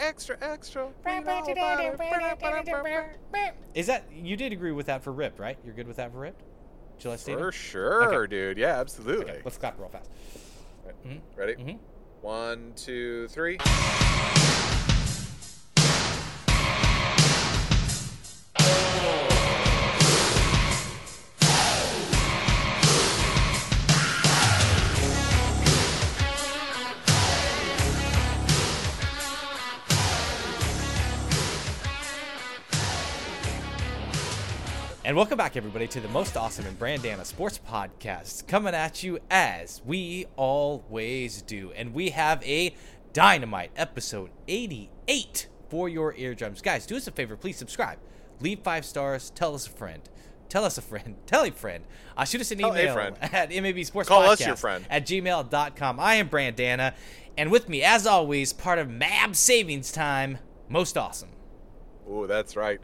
extra, extra. read all about it. Is that you did agree with that for Ripped, right? You're good with that for Ripped? Gillette Stadium. For sure, Okay. dude. Yeah, absolutely. Okay, let's clap real fast. Mhm. Ready? Mhm. One, two, three. And welcome back, everybody, to the most awesome and Brandana Sports Podcast, coming at you as we always do. And we have a dynamite episode 88 for your eardrums. Guys, do us a favor, please subscribe, leave five stars, tell us a friend. Tell us a friend. Tell a friend. Uh, shoot us an Tell email at MAB Sports Call Podcast us your friend. at gmail.com. I am Brandana. And with me, as always, part of MAB Savings Time, most awesome. Ooh, that's right.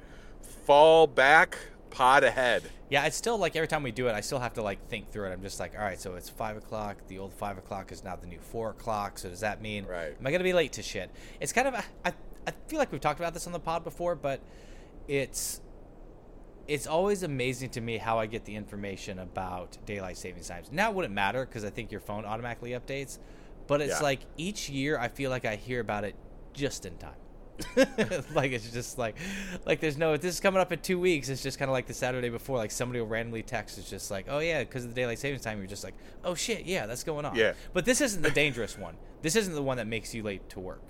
Fall back, pod ahead. Yeah, it's still like every time we do it, I still have to like think through it. I'm just like, all right, so it's five o'clock. The old five o'clock is now the new four o'clock. So does that mean Right. am I gonna be late to shit? It's kind of I I feel like we've talked about this on the pod before, but it's it's always amazing to me how I get the information about daylight savings times. Now it wouldn't matter because I think your phone automatically updates, but it's Yeah. like each year I feel like I hear about it just in time. like it's just like like there's no this is coming up in two weeks it's just kind of like the saturday before like somebody will randomly text it's just like oh yeah because of the daylight savings time you're just like oh shit yeah that's going on Yeah. but this isn't the dangerous one this isn't the one that makes you late to work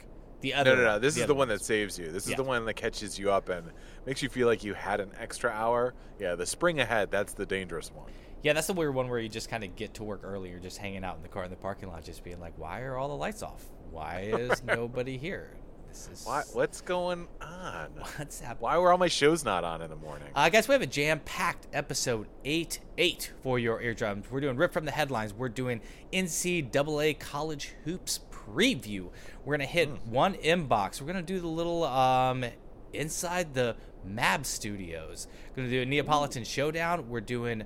the other No, no, no. one- This is other the one ones. that saves you. This is the one that catches you up and makes you feel like you had an extra hour. Yeah, the spring ahead, that's the dangerous one. yeah that's the weird one where you just kind of get to work early you're just hanging out in the car in the parking lot just being like why are all the lights off why is nobody here this is Why, what's going on? what's happening Why were all my shows not on in the morning? Uh, guys, we have a jam-packed episode 8-8 for your eardrums. We're doing Rip from the Headlines. We're doing NCAA College Hoops preview. We're going to hit one inbox. We're going to do the little um, inside the MAB studios. We're going to do a Neapolitan showdown. We're doing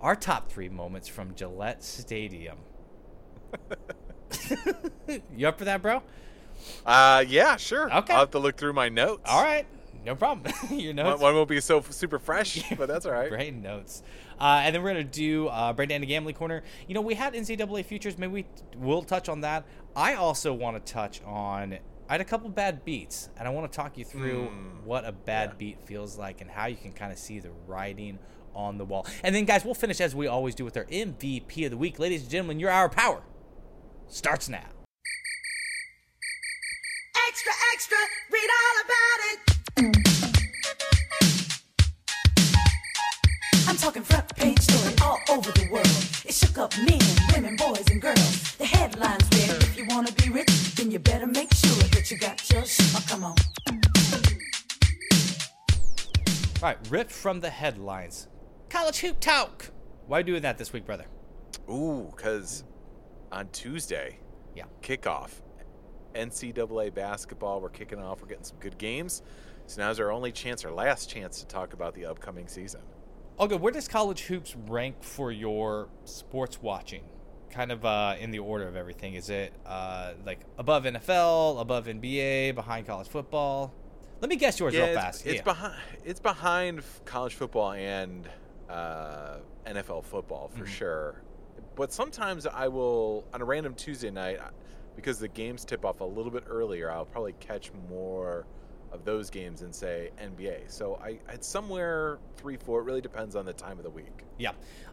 our top three moments from Gillette Stadium. you up for that, bro? Uh, yeah, sure. Okay. I'll have to look through my notes. All right. No problem. your One, notes. one won't be so super fresh, but that's all right. Great notes. Uh, and then we're going to do uh, Brandon and Gambling Corner. You know, we had NCAA futures. Maybe we will touch on that. I also want to touch on. I had a couple bad beats, and I want to talk you through Mm, what a bad yeah. beat feels like and how you can kind of see the writing on the wall. And then, guys, we'll finish as we always do with our MVP of the week. Ladies and gentlemen, your hour power starts now. Extra, extra, read all about it. I'm talking front page story all over the world. It shook up men, women, boys, and girls. The headlines read, if you wanna be rich, then you better make sure that you got your sh- oh, come on. All right, ripped from the headlines. College hoop talk. Why are you doing that this week, brother? Ooh, because on Tuesday, Yeah. kickoff, NCAA basketball. We're kicking off. We're getting some good games. So now's our only chance, our last chance to talk about the upcoming season. Okay, where does college hoops rank for your sports watching? Kind of uh, in the order of everything. Is it uh, like above NFL, above NBA, behind college football? Let me guess yours real it's, fast. It's yeah. behind. It's behind college football and uh, NFL football for Mhm. sure. But sometimes I will on a random Tuesday night I- because the games tip off a little bit earlier. I'll probably catch more of those games and say NBA. So I, it's somewhere three, four. It really depends on the time of the week. Yeah.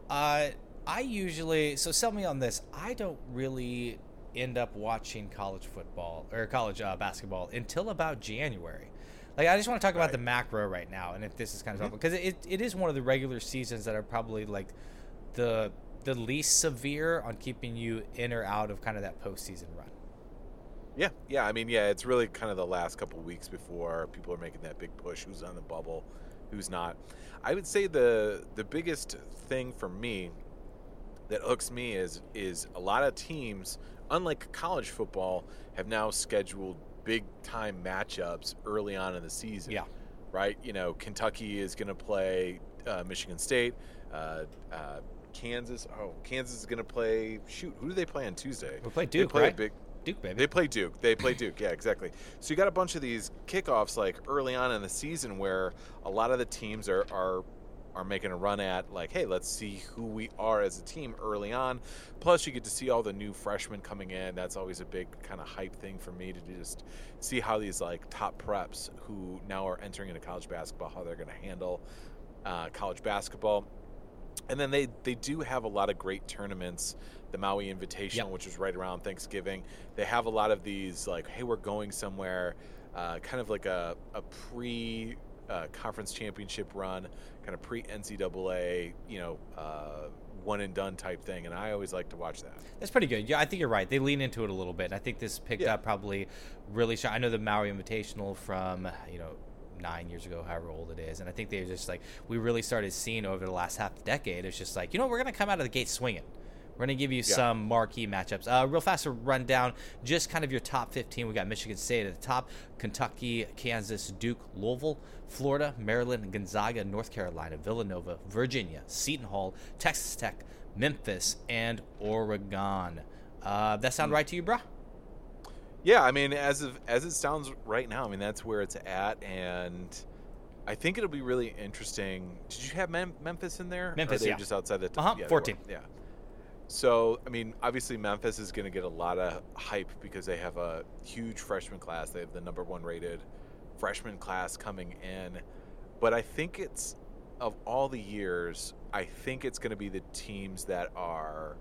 Uh, I usually so sell me on this. I don't really end up watching college football or college uh, basketball until about January. Like I just want to talk about Right. the macro right now, and if this is kind of because it, it is one of the regular seasons that are probably like the the least severe on keeping you in or out of kind of that postseason run. Yeah, yeah. I mean, yeah, it's really kind of the last couple of weeks before people are making that big push. Who's on the bubble, who's not? I would say the the biggest thing for me that hooks me is is a lot of teams, unlike college football, have now scheduled big time matchups early on in the season. Yeah. Right. You know, Kentucky is going to play uh, Michigan State. Uh, uh, Kansas. Oh, Kansas is going to play. Shoot, who do they play on Tuesday? We play They Duke, play right? big. Duke, baby. They play Duke. They play Duke. Yeah, exactly. So you got a bunch of these kickoffs like early on in the season where a lot of the teams are are are making a run at like, hey, let's see who we are as a team early on. Plus, you get to see all the new freshmen coming in. That's always a big kind of hype thing for me to just see how these like top preps who now are entering into college basketball, how they're going to handle uh, college basketball. And then they they do have a lot of great tournaments. The Maui Invitational, Yep. which is right around Thanksgiving, they have a lot of these like, hey, we're going somewhere, uh, kind of like a a pre uh, conference championship run, kind of pre NCAA, you know, uh, one and done type thing. And I always like to watch that. That's pretty good. Yeah, I think you're right. They lean into it a little bit. And I think this picked Yeah. up probably really sharp. I know the Maui Invitational from, you know, nine years ago, however old it is. And I think they just like, we really started seeing over the last half decade. It's just like, you know, we're going to come out of the gate swinging. We're going to give you Yeah. some marquee matchups. Uh, real fast to run down just kind of your top 15. We got Michigan State at the top, Kentucky, Kansas, Duke, Louisville, Florida, Maryland, Gonzaga, North Carolina, Villanova, Virginia, Seton Hall, Texas Tech, Memphis, and Oregon. Uh, that sound right to you, bruh? Yeah, I mean, as of as it sounds right now, I mean that's where it's at, and I think it'll be really interesting. Did you have Mem- Memphis in there? Memphis, yeah. just outside the t- Uh-huh, yeah, 14. Yeah. So I mean, obviously Memphis is going to get a lot of hype because they have a huge freshman class. They have the number one rated freshman class coming in, but I think it's of all the years, I think it's going to be the teams that are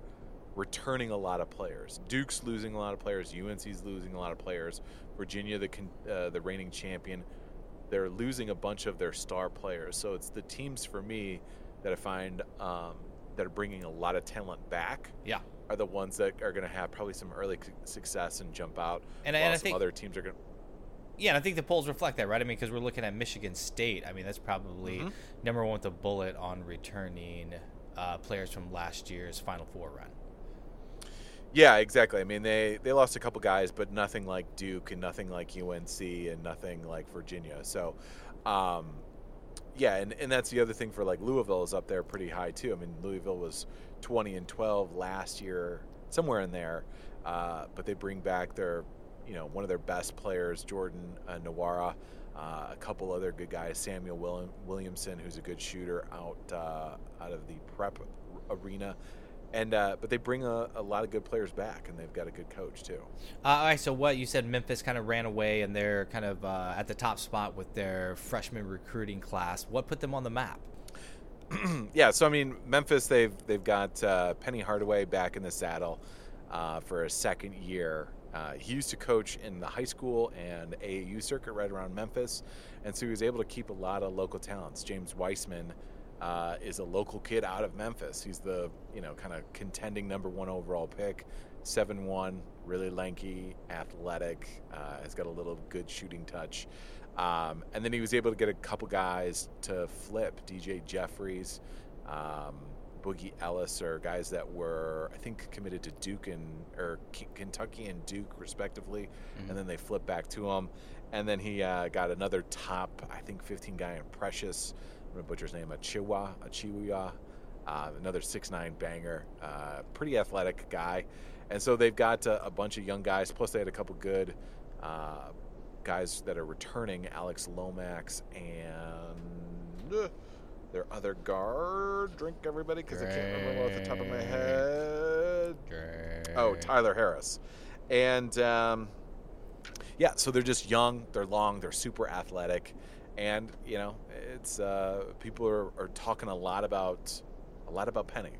returning a lot of players. Duke's losing a lot of players. UNC's losing a lot of players. Virginia, the con- uh, the reigning champion, they're losing a bunch of their star players. So it's the teams for me that I find um, that are bringing a lot of talent back Yeah. are the ones that are going to have probably some early c- success and jump out. And and I think- other teams are going. to Yeah, and I think the polls reflect that, right? I mean, because we're looking at Michigan State. I mean, that's probably Mhm. number one with a bullet on returning uh, players from last year's Final Four run. Yeah, exactly. I mean, they they lost a couple guys, but nothing like Duke and nothing like UNC and nothing like Virginia. So, um, yeah, and, and that's the other thing for like Louisville is up there pretty high too. I mean, Louisville was 20 and 12 last year, somewhere in there, uh, but they bring back their, you know, one of their best players, Jordan uh, Nwora. Uh, a couple other good guys, Samuel William, Williamson, who's a good shooter out uh, out of the prep arena, and uh, but they bring a, a lot of good players back, and they've got a good coach too. Uh, all right, so what you said Memphis kind of ran away and they're kind of uh, at the top spot with their freshman recruiting class. What put them on the map? yeah, so I mean, Memphis they've they've got uh, Penny Hardaway back in the saddle uh, for a second year. Uh, he used to coach in the high school and AAU circuit right around Memphis, and so he was able to keep a lot of local talents. James Wiseman uh, is a local kid out of Memphis. He's the you know kind of contending number one overall pick, seven one, really lanky, athletic, uh, has got a little good shooting touch. Um, and then he was able to get a couple guys to flip. DJ Jeffries, um, Boogie Ellis or guys that were, I think, committed to Duke and or K- Kentucky and Duke respectively, and then they flipped back to him. And then he uh, got another top, I think, 15 guy in Precious. I'm gonna butcher his name, Achiuwa, Achiuwa, uh, another six nine banger, uh, pretty athletic guy. And so they've got uh, a bunch of young guys. Plus, they had a couple good uh, guys that are returning, Alex Lomax and uh, their other guard. Drink everybody, because I can't remember off the top of my head. Oh, Tyler Harris. And um, yeah, so they're just young, they're long, they're super athletic, and you know, it's uh, people are, are talking a lot about a lot about Penny.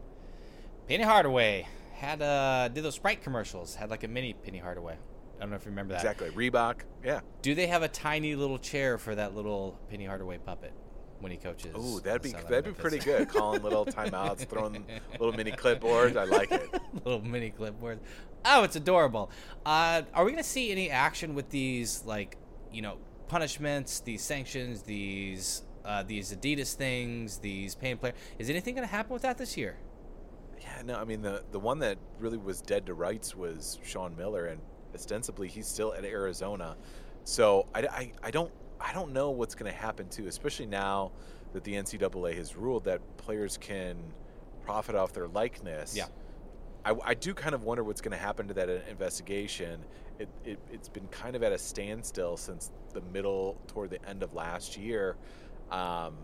Penny Hardaway had uh did those Sprite commercials. Had like a mini Penny Hardaway. I don't know if you remember that. Exactly, Reebok. Yeah. Do they have a tiny little chair for that little Penny Hardaway puppet when he coaches? Ooh, that'd be that'd be pretty good. Calling little timeouts, throwing little mini clipboards. I like it. little mini clipboards. Oh, it's adorable. Uh, are we gonna see any action with these, like, you know, punishments, these sanctions, these uh, these Adidas things, these paying player? Is anything gonna happen with that this year? Yeah, no, I mean the the one that really was dead to rights was Sean Miller, and ostensibly he's still at Arizona. So I, I, I don't I don't know what's going to happen too, especially now that the NCAA has ruled that players can profit off their likeness. Yeah. I, I do kind of wonder what's going to happen to that investigation. It, it, it's been kind of at a standstill since the middle toward the end of last year. Um,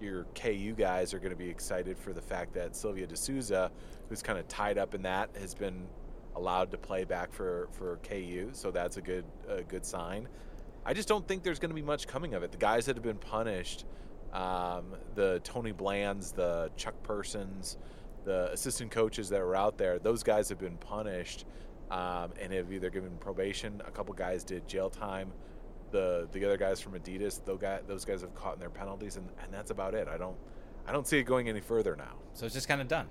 your KU guys are going to be excited for the fact that Silvio De Sousa, who's kind of tied up in that, has been allowed to play back for, for KU. So that's a good a good sign. I just don't think there's going to be much coming of it. The guys that have been punished, um, the Tony Blands, the Chuck Persons, the assistant coaches that were out there, those guys have been punished um, and have either given probation. A couple guys did jail time. The the other guys from Adidas, those guys, those guys have caught in their penalties, and, and that's about it. I don't I don't see it going any further now. So it's just kind of done.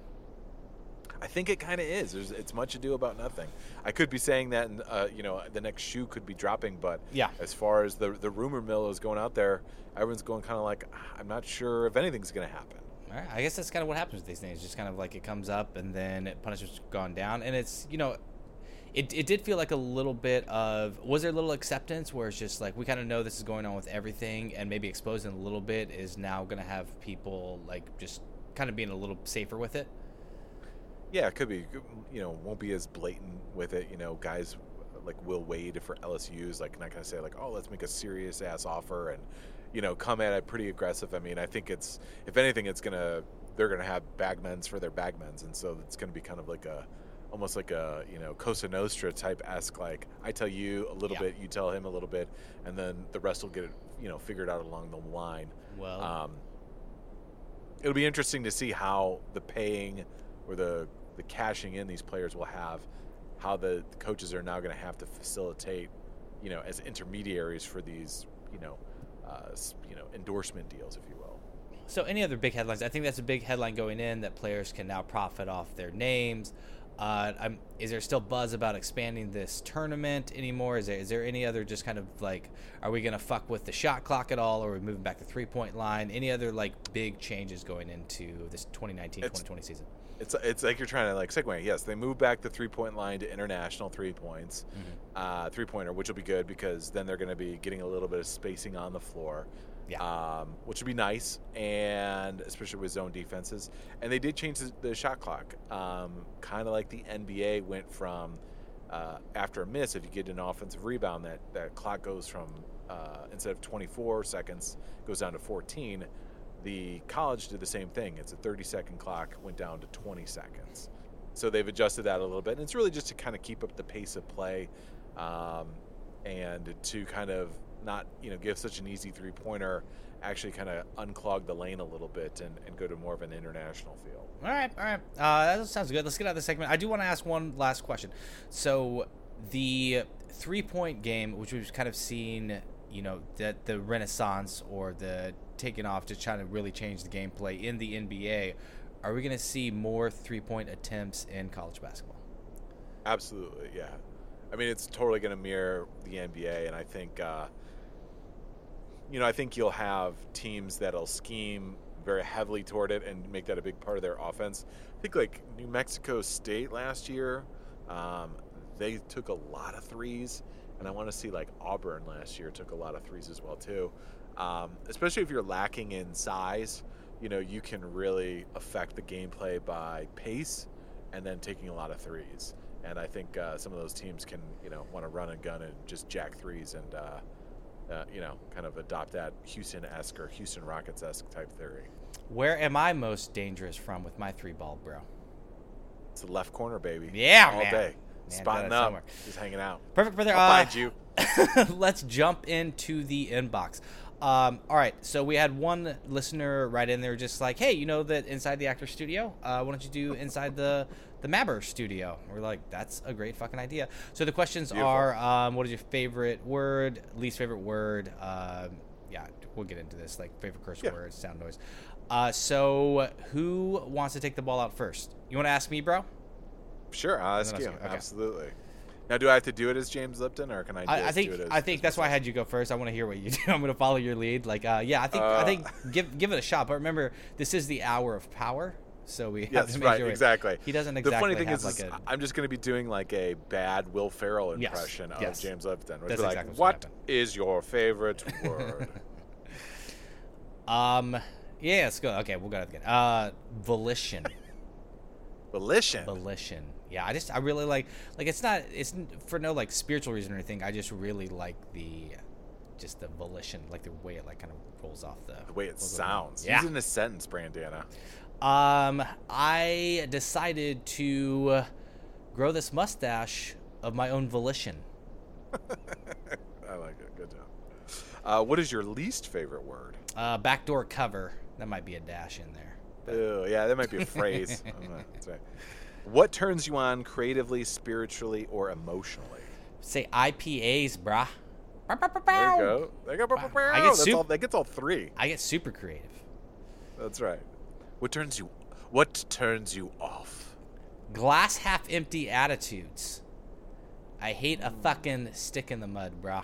I think it kind of is. There's, it's much ado about nothing. I could be saying that, and uh, you know, the next shoe could be dropping, but Yeah. as far as the the rumor mill is going out there, everyone's going kind of like, I'm not sure if anything's going to happen. All right. I guess that's kind of what happens with these things. Just kind of like it comes up and then punishment's gone down, and it's you know, it it did feel like a little bit of was there a little acceptance where it's just like we kind of know this is going on with everything, and maybe exposing a little bit is now going to have people like just kind of being a little safer with it. Yeah, it could be. You know, won't be as blatant with it. You know, guys like Will Wade for LSU is like not going to say like, oh, let's make a serious ass offer and you know come at it pretty aggressive. I mean, I think it's if anything, it's gonna they're gonna have bagmens for their bagmens, and so it's gonna be kind of like a almost like a you know Cosa Nostra type esque like I tell you a little Yeah. bit, you tell him a little bit, and then the rest will get it you know figured out along the line. Well, Um, it'll be interesting to see how the paying or the the cashing in these players will have, how the coaches are now going to have to facilitate, you know, as intermediaries for these, you know, uh, you know, endorsement deals, if you will. So, any other big headlines? I think that's a big headline going in that players can now profit off their names. Uh, I'm, is there still buzz about expanding this tournament anymore? Is there is there any other just kind of like, are we gonna fuck with the shot clock at all, or are we moving back to three point line? Any other like big changes going into this 2019-2020 season? It's it's like you're trying to like segue. Yes, they move back the three point line to international three points, uh, three pointer, which will be good because then they're going to be getting a little bit of spacing on the floor. Yeah. um, which would be nice, and especially with zone defenses. And they did change the, the shot clock, um, kind of like the NBA went from uh, after a miss. If you get an offensive rebound, that that clock goes from uh, instead of 24 seconds goes down to 14. The college did the same thing. It's a 30 second clock went down to 20 seconds. So they've adjusted that a little bit, and it's really just to kind of keep up the pace of play, um, and to kind of not you know give such an easy three pointer, actually kind of unclog the lane a little bit and, and go to more of an international feel. All right, all right. Uh, that sounds good. Let's get out of the segment. I do want to ask one last question. So, the three point game, which we've kind of seen, you know, that the renaissance or the taking off to trying to really change the gameplay in the NBA, are we going to see more three point attempts in college basketball? Absolutely, yeah. I mean, it's totally going to mirror the NBA, and I think, uh, you know, I think you'll have teams that'll scheme very heavily toward it and make that a big part of their offense. I think like New Mexico State last year, um, they took a lot of threes, and I want to see like Auburn last year took a lot of threes as well too. Um, especially if you're lacking in size, you know, you can really affect the gameplay by pace and then taking a lot of threes. And I think uh, some of those teams can, you know, want to run and gun and just jack threes and, uh, uh, you know, kind of adopt that Houston-esque or Houston Rockets-esque type theory. Where am I most dangerous from with my three ball, bro? It's the left corner, baby. Yeah, all man. day, Man, spotting up, somewhere. just hanging out. Perfect, brother. I'll Uh, find you. let's jump into the inbox. Um, all right, so we had one listener right in there, just like, "Hey, you know that inside the actor studio, uh, why don't you do inside the the Mabber studio?" We're like, "That's a great fucking idea." So the questions Beautiful. are, um, "What is your favorite word? Least favorite word?" Um, yeah, we'll get into this, like favorite curse Yeah. words, sound noise. Uh, so who wants to take the ball out first? You want to ask me, bro? Sure, I'll ask then you. ask you, okay. Absolutely. Now, do I have to do it as James Lipton, or can I? Just I, I think do it as, I think that's why I had you go first. I want to hear what you do. I'm going to follow your lead. Like, uh, yeah, I think I Uh, think give give it a shot. But remember, this is the hour of power, so we have Yes, to make right, sure exactly. He doesn't exactly. The funny thing have is, like is a. I'm just going to be doing like a bad Will Ferrell Yes, impression of yes. James Lipton. That's like, exactly what is your favorite word? Um, yeah, let's go. Okay, we'll go again. Uh, volition, Volition. volition. Yeah, I just I really like like it's not it's for no like spiritual reason or anything. I just really like the just the volition, like the way it like kind of rolls off the The way it rolls off the- sounds. Yeah. In a sentence, Brandana. Um, I decided to grow this mustache of my own volition. I like it. Good job. Uh, what is your least favorite word? Uh, backdoor cover. That might be a dash in there. Ew, yeah, that might be a phrase. I don't know. That's right. What turns you on creatively, spiritually, or emotionally? Say IPAs, brah. There you go. There you go. I get soup- all, that gets all three. I get super creative. That's right. What turns you? What turns you off? Glass half empty attitudes. I hate a fucking stick in the mud, bruh.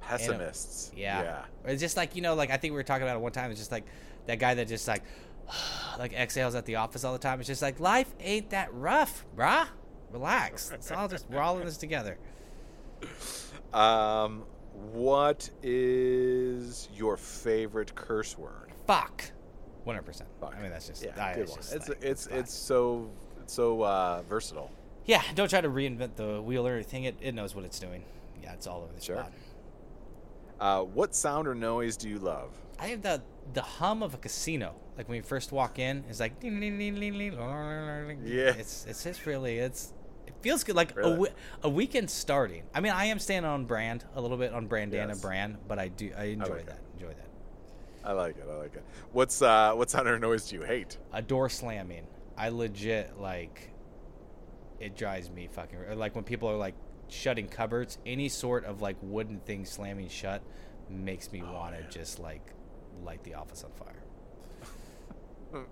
Pessimists. Yeah. Yeah. It's just like, you know, like I think we were talking about it one time. It's just like that guy that just like, like exhales at the office all the time. It's just like, life ain't that rough, bruh. Relax. It's all just, we're all in this together. Um, what is your favorite curse word? Fuck. 100%. I mean, that's just, Yeah, I- it's one. just It's like, it's fine. it's so it's so uh, versatile. Yeah, don't try to reinvent the wheel or anything. It, it knows what it's doing. Yeah, it's all over the Sure. spot. Uh, what sound or noise do you love? I have the the hum of a casino. Like when you first walk in, it's like ding, ding, ding, ding, ding, Yeah. It's it's just really it's it feels good like a, Really? we- a weekend starting. I mean, I am staying on brand a little bit on Brandana Yes. brand, but I do I enjoy like that. Enjoy that. I like it. I like it. What's uh, what sound or noise do you hate? A door slamming. I legit like it drives me fucking like when people are like shutting cupboards. Any sort of like wooden thing slamming shut makes me want to Oh, just like light the office on fire.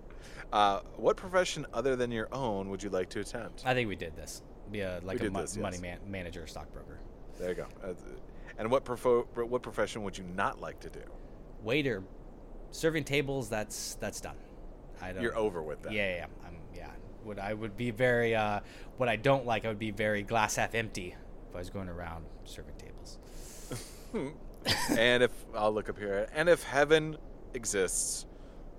Uh, what profession other than your own would you like to attempt? I think we did this. Be a like We a mo- this, money man- manager, stockbroker, There you go. Uh, and what profo- what profession would you not like to do? waiter, serving tables. That's that's done. I don't. You're over with that. Yeah, yeah, yeah. I'm, yeah. Would I would be very. Uh, what I don't like, I would be very glass half empty if I was going around serving tables. and if I'll look up here, and if heaven exists,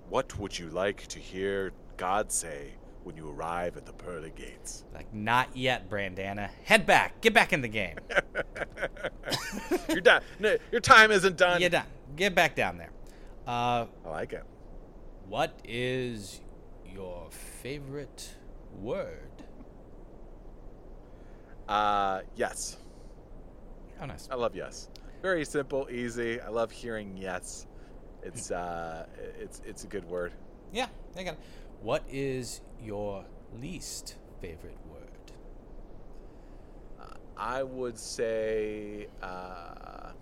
what would you like to hear God say when you arrive at the pearly gates? Like not yet, Brandana. Head back. Get back in the game. You're done. No, your time isn't done. You're done. Get back down there. Uh, I like it. what is your favorite word? Uh, yes. Oh, nice. I love yes. Very simple, easy. I love hearing yes. It's uh, it's it's a good word. Yeah, I got it. What is your least favorite word? I would say, uh,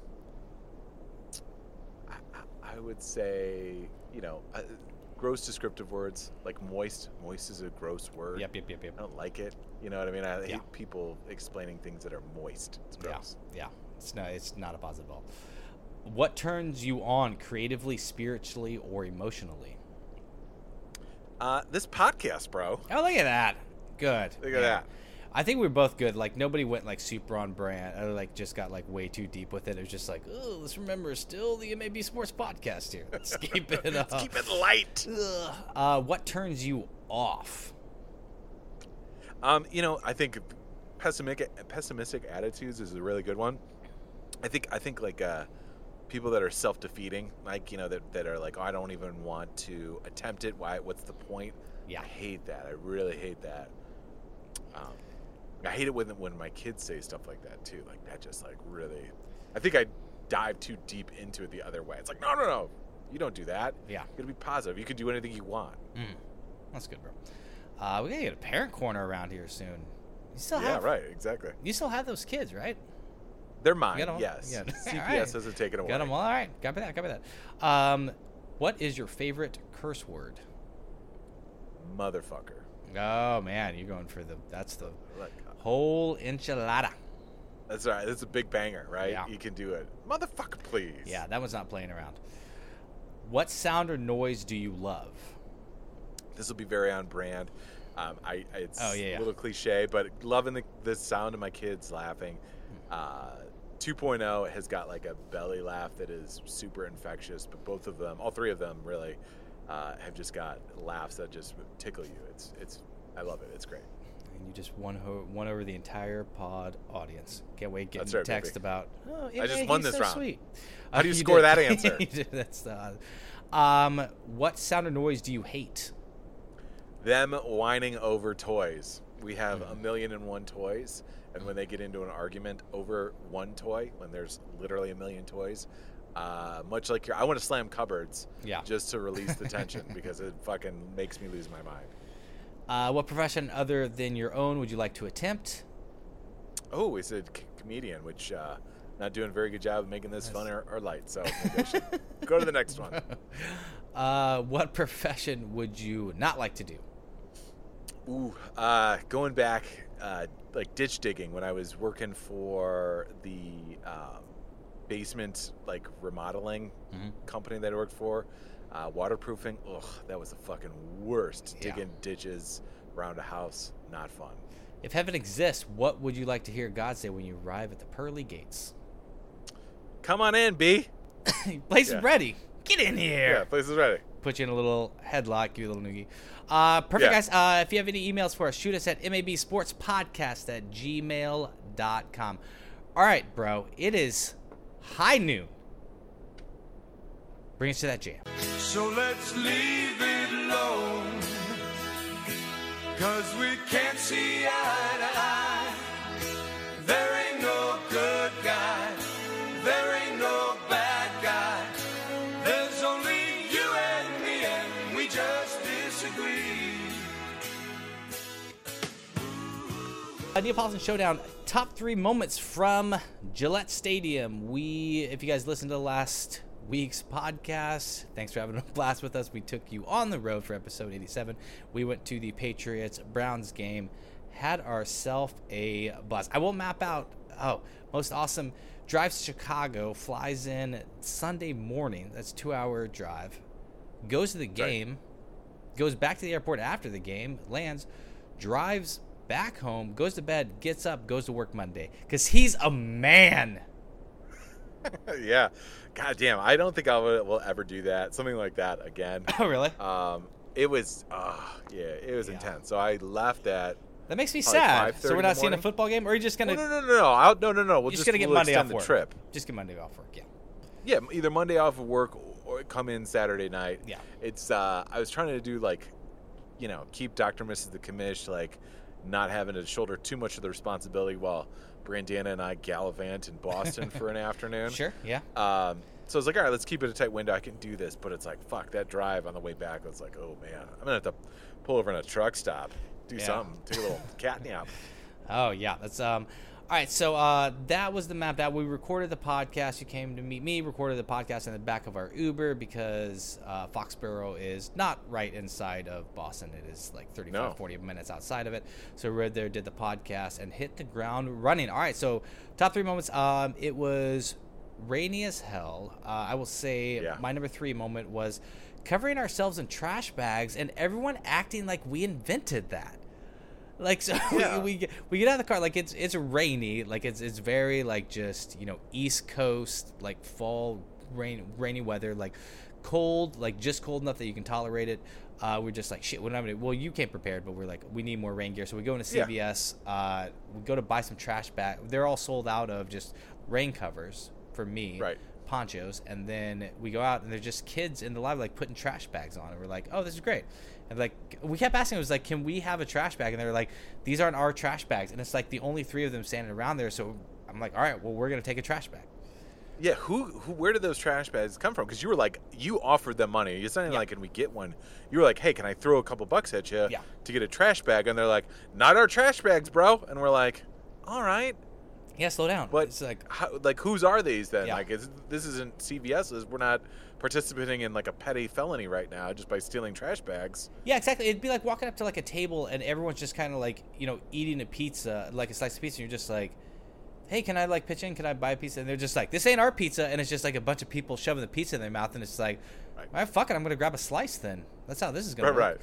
I, I- would say, you know, uh, gross descriptive words like moist. Moist is a gross word. Yep, yep, yep, yep. I don't like it. You know what I mean? I hate people explaining things that are moist. It's gross. Yeah, yeah. It's not. It's not a positive at all. What turns you on creatively, spiritually, or emotionally? Uh, this podcast, bro. Oh, look at that. Good. Look at that. I think we are both good. Like nobody went like super on brand, or like just got like way too deep with it. It was just like, oh, let's remember, still the MAB Sports Podcast here. Let's keep it. Uh, Let's keep it light. uh, what turns you off? Um, you know, I think pessimistic pessimistic attitudes is a really good one. I think I think like uh, people that are self defeating, like you know that, that are like, oh, I don't even want to attempt it. Why? What's the point? Yeah. I hate that. I really hate that. Um, I hate it when when my kids say stuff like that too. Like that just like really. I think I dive too deep into it the other way. It's like no, no, no. You don't do that. Yeah. You gotta be positive. You can do anything you want. Mm. That's good, bro. Uh, we gotta get a parent corner around here soon. You still have Yeah, have right. Exactly. You still have those kids, right? They're mine. Yes. Yeah. CPS right. hasn't taken away. Got them all. All right. Copy that. Copy that. Um, what is your favorite curse word? Motherfucker. Oh man, you're going for the. That's the Like, whole enchilada. that's right. That's a big banger, right? Yeah. You can do it. Motherfucker, please. Yeah, that one's not playing around. What sound or noise do you love? This will be very on brand. Um, I, I it's Oh, yeah, yeah. a little cliche, but loving the, the sound of my kids laughing. Uh, 2.0 has got like a belly laugh that is super infectious, but both of them, all three of them, really uh, have just got laughs that just tickle you. It's it's I love it. It's great. And you just won ho- won over the entire pod audience. Can't wait getting right, text baby. about. Oh, I just won this so round." Sweet. How do you you score did. that answer? That's uh, um, what sound or noise do you hate? Them whining over toys. We have Mm. a million and one toys, and when they get into an argument over one toy, when there's literally a million toys, uh, much like your, I want to slam cupboards Yeah. just to release the tension because it fucking makes me lose my mind. Uh, what profession other than your own would you like to attempt? Oh, it's a c- comedian, which uh, not doing a very good job of making this fun or, or light. So maybe I should go to the next one. Uh, what profession would you not like to do? Ooh, uh, going back, uh, like ditch digging when I was working for the um, basement like remodeling Mhm. company that I worked for, uh, waterproofing. Ugh, that was the fucking worst. Yeah. Digging ditches around a house, not fun. If heaven exists, what would you like to hear God say when you arrive at the pearly gates? Come on in, B. Place Yeah. is ready. Get in here. Yeah, place is ready. Put you in a little headlock, give you a little noogie. Uh, perfect, Yeah. guys. Uh, if you have any emails for us, shoot us at mabsportspodcast at gmail.com. All right, bro. It is high noon. Bring us to that jam. So let's leave it alone. Cause we can't see eye to eye. There ain't no good guy. There ain't no bad guy. There's only you and me, and we just disagree. Uh, Neapolitan Showdown top three moments from Gillette Stadium. We, if you guys listened to the last week's podcast, thanks for having a blast with us. We took you on the road for episode 87. We went to the Patriots Browns game, had ourselves a blast. I will map out. Oh, most awesome. Drives to Chicago, flies in Sunday morning. That's two hour drive. Goes to the game goes back to the airport after the game, lands, drives back home, goes to bed, gets up, goes to work Monday. Because he's a man. yeah. God damn, I don't think I will, will ever do that. Something like that again. Oh, really? Um, it was, uh, yeah, it was Yeah. intense. So I left at. That makes me sad. So we're not seeing a football game? Or are you just going No, to no, no, no, no. I'll, no, no, no. We'll you're just just gonna get we'll Monday off the work? trip. Just get Monday off work, yeah. Yeah, either Monday off of work or come in Saturday night. Yeah. It's. uh I was trying to do like, you know, keep Doctor Mrs. the commish like, not having to shoulder too much of the responsibility while Brandana and I gallivant in Boston for an afternoon. Sure, yeah. Um, so I was like, all right, let's keep it a tight window. I can do this, but it's like, fuck that drive on the way back. It's like, oh man, I'm gonna have to pull over in a truck stop, do Yeah. something, take a little cat nap. Oh yeah, that's um. All right, so uh, that was the map that We recorded the podcast. You came to meet me. Recorded the podcast in the back of our Uber because uh, Foxborough is not right inside of Boston. It is like 35, No. 40 minutes outside of it. So we were there, did the podcast, and hit the ground running. All right, so top three moments. Um, it was rainy as hell. Uh, I will say Yeah. my number three moment was covering ourselves in trash bags and everyone acting like we invented that. Like so, Yeah. we, we get we get out of the car like it's it's rainy, like it's it's very like just you know East Coast like fall rain rainy weather, like cold, like just cold enough that you can tolerate it. Uh, we're just like shit. What am I gonna? Well, you came prepared, but we're like we need more rain gear, so we go into Yeah. CVS. Uh, we go to buy some trash bag. They're all sold out of just rain covers for me, Right. Ponchos, and then we go out and there's just kids in the library like putting trash bags on, and we're like, oh, this is great. And like we kept asking, it was like, can we have a trash bag? And they were like, these aren't our trash bags, and it's like the only three of them standing around there. So I'm like, all right, well, we're gonna take a trash bag. Yeah, who, who, where did those trash bags come from? Because you were like, you offered them money. You're saying Yeah. like, can we get one? You were like, hey, can I throw a couple bucks at you Yeah. to get a trash bag? And they're like, not our trash bags, bro. And we're like, all right, Yeah, slow down. but it's like how, like whose are these then? Yeah. Like, is, this isn't CVS's. We're not participating in like a petty felony right now just by stealing trash bags. Yeah, exactly. It'd be like walking up to like a table and everyone's just kind of like, you know, eating a pizza, like a slice of pizza. And you're just like, hey, can I like pitch in? Can I buy a pizza? And they're just like, this ain't our pizza. And it's just like a bunch of people shoving the pizza in their mouth. And it's like, Right. right, fuck it. I'm going to grab a slice then. That's how this is going Right, to right.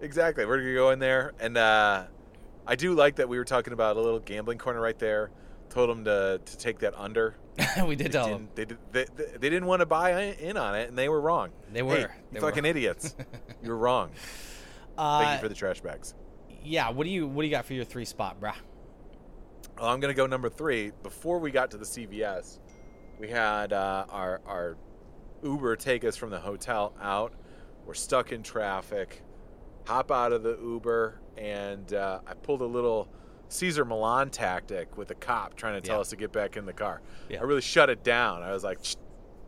Exactly. We're gonna go in there, and uh, I do like that we were talking about a little gambling corner right there. Told them to to take that under. we did They tell them. they, did, they, they, they didn't want to buy in on it, and they were wrong. They were. Hey, They you fucking were. idiots. you were wrong. Uh, Thank you for the trash bags. yeah, what do you what do you got for your three spot, bruh? Well, I'm gonna go number three. Before we got to the CVS, we had uh, our our Uber take us from the hotel out. We're stuck in traffic. Hop out of the Uber, and uh, I pulled a little Cesar Millan tactic with a cop trying to tell Yeah. us to get back in the car. Yeah. I really shut it down. I was like, "Shh,